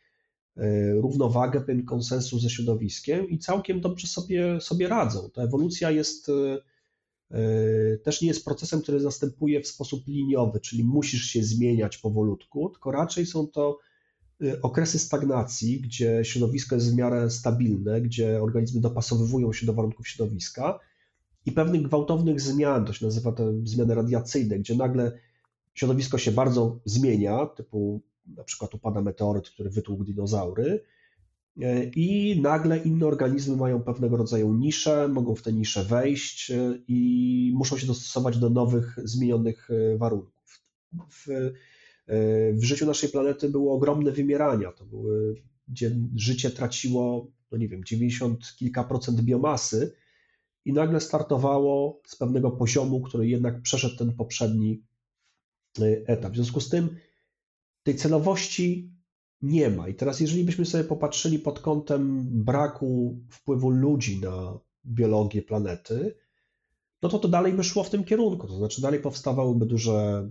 S3: równowagę, pewien konsensus ze środowiskiem i całkiem dobrze sobie, sobie radzą. Ta ewolucja jest e, e, też nie jest procesem, który następuje w sposób liniowy, czyli musisz się zmieniać powolutku, tylko raczej są to okresy stagnacji, gdzie środowisko jest w miarę stabilne, gdzie organizmy dopasowywują się do warunków środowiska i pewnych gwałtownych zmian, to się nazywa te zmiany radiacyjne, gdzie nagle środowisko się bardzo zmienia, typu na przykład upada meteoryt, który wytłukł dinozaury, e, i nagle inne organizmy mają pewnego rodzaju nisze, mogą w te nisze wejść e, i muszą się dostosować do nowych, zmienionych e, warunków. W, w życiu naszej planety było ogromne wymierania, to były, gdzie życie traciło, no nie wiem, 90 kilka procent biomasy i nagle startowało z pewnego poziomu, który jednak przeszedł ten poprzedni etap. W związku z tym tej celowości nie ma. I teraz, jeżeli byśmy sobie popatrzyli pod kątem braku wpływu ludzi na biologię planety, no to to dalej by szło w tym kierunku. To znaczy, dalej powstawałyby duże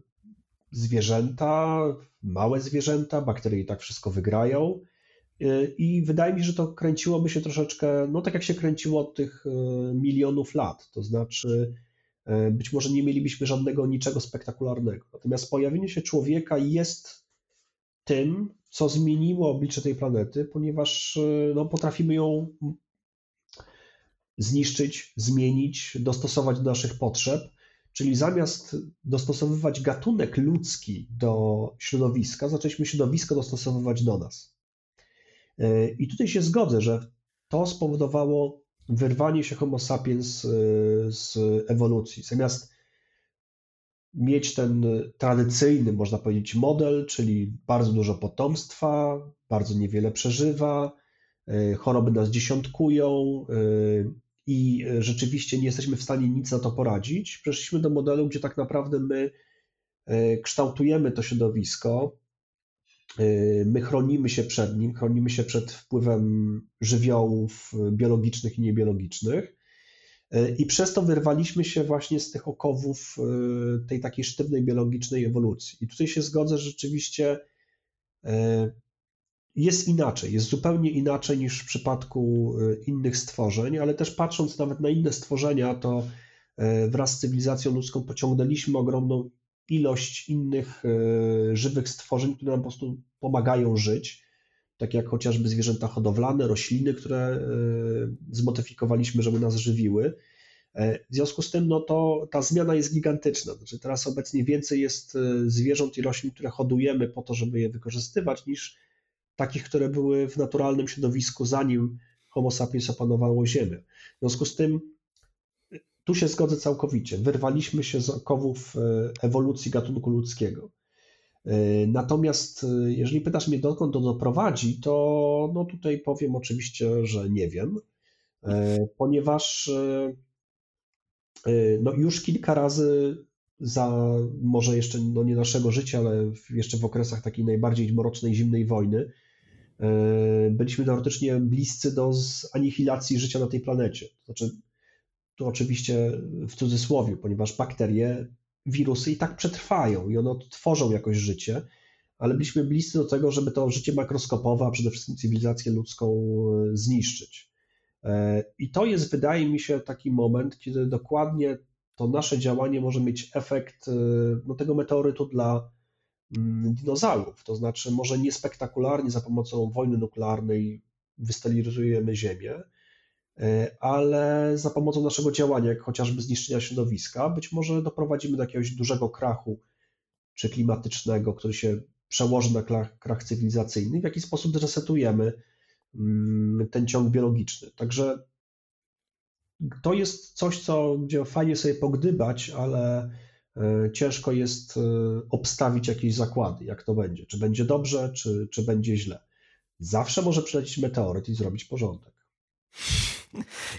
S3: zwierzęta, małe zwierzęta, bakterie i tak wszystko wygrają. I wydaje mi się, że to kręciłoby się troszeczkę, no tak jak się kręciło od tych e, milionów lat. To znaczy, e, być może nie mielibyśmy żadnego niczego spektakularnego. Natomiast pojawienie się człowieka jest tym, co zmieniło oblicze tej planety, ponieważ e, no, potrafimy ją zniszczyć, zmienić, dostosować do naszych potrzeb. Czyli zamiast dostosowywać gatunek ludzki do środowiska, zaczęliśmy środowisko dostosowywać do nas. E, I tutaj się zgodzę, że to spowodowało wyrwanie się Homo sapiens e, z ewolucji. Zamiast mieć ten tradycyjny, można powiedzieć, model, czyli bardzo dużo potomstwa, bardzo niewiele przeżywa, e, choroby nas dziesiątkują e, i rzeczywiście nie jesteśmy w stanie nic na to poradzić. Przeszliśmy do modelu, gdzie tak naprawdę my e, kształtujemy to środowisko, my chronimy się przed nim, chronimy się przed wpływem żywiołów biologicznych i niebiologicznych I przez to wyrwaliśmy się właśnie z tych okowów e, tej takiej sztywnej biologicznej ewolucji. I tutaj się zgodzę, że rzeczywiście e, jest inaczej, jest zupełnie inaczej niż w przypadku innych stworzeń, ale też patrząc nawet na inne stworzenia, to wraz z cywilizacją ludzką pociągnęliśmy ogromną ilość innych żywych stworzeń, które nam po prostu pomagają żyć tak jak chociażby zwierzęta hodowlane, rośliny, które e, zmodyfikowaliśmy, żeby nas żywiły. E, w związku z tym no to ta zmiana jest gigantyczna. Znaczy teraz obecnie więcej jest e, zwierząt i roślin, które hodujemy po to, żeby je wykorzystywać, niż takich, które były w naturalnym środowisku, zanim Homo sapiens opanowało Ziemię. W związku z tym tu się zgodzę całkowicie. Wyrwaliśmy się z okowów ewolucji gatunku ludzkiego. E, natomiast e, jeżeli pytasz mnie, dokąd to doprowadzi, to no tutaj powiem oczywiście, że nie wiem, ponieważ no już kilka razy za może jeszcze no nie naszego życia, ale jeszcze w okresach takiej najbardziej mrocznej, zimnej wojny, byliśmy teoretycznie bliscy do anihilacji życia na tej planecie. To znaczy, tu oczywiście w cudzysłowie, ponieważ bakterie, wirusy i tak przetrwają i one tworzą jakoś życie, ale byliśmy bliscy do tego, żeby to życie makroskopowe, a przede wszystkim cywilizację ludzką e, zniszczyć. E, I to jest, wydaje mi się, taki moment, kiedy dokładnie to nasze działanie może mieć efekt e, no, tego meteorytu dla mm, dinozaurów. To znaczy, może niespektakularnie za pomocą wojny nuklearnej wystabilizujemy Ziemię, ale za pomocą naszego działania, jak chociażby zniszczenia środowiska, być może doprowadzimy do jakiegoś dużego krachu, czy klimatycznego, który się przełoży na krach, krach cywilizacyjny, w jaki sposób zresetujemy mm, ten ciąg biologiczny. Także to jest coś, co, gdzie fajnie sobie pogdybać, ale e, ciężko jest e, obstawić jakieś zakłady, jak to będzie. Czy będzie dobrze, czy, czy będzie źle. Zawsze może przylecieć meteoryt i zrobić porządek.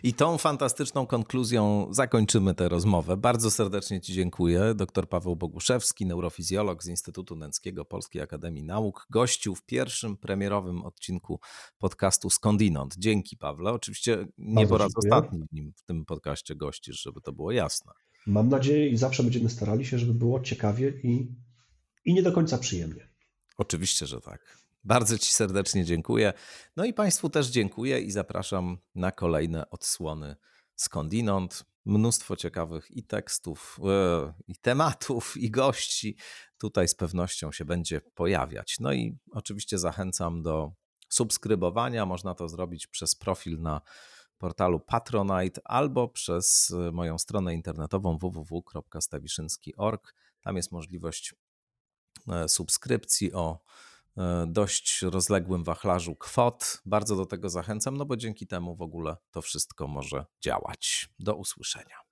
S2: I tą fantastyczną konkluzją zakończymy tę rozmowę. Bardzo serdecznie Ci dziękuję. Dr Paweł Boguszewski, neurofizjolog z Instytutu Nęckiego Polskiej Akademii Nauk, gościł w pierwszym premierowym odcinku podcastu Skądinąd. Dzięki Pawle. Oczywiście nie Bardzo po raz dziękuję. ostatni w, nim, w tym podcaście gościsz, żeby to było jasne.
S3: Mam nadzieję i zawsze będziemy starali się, żeby było ciekawie i, i nie do końca przyjemnie.
S2: Oczywiście, że tak. Bardzo Ci serdecznie dziękuję. No i Państwu też dziękuję i zapraszam na kolejne odsłony skądinąd. Mnóstwo ciekawych i tekstów, e, i tematów, i gości tutaj z pewnością się będzie pojawiać. No i oczywiście zachęcam do subskrybowania. Można to zrobić przez profil na portalu Patronite albo przez moją stronę internetową www.stawiszynski.org. Tam jest możliwość e, subskrypcji o E, dość rozległym wachlarzu kwot. Bardzo do tego zachęcam, no bo dzięki temu w ogóle to wszystko może działać. Do usłyszenia.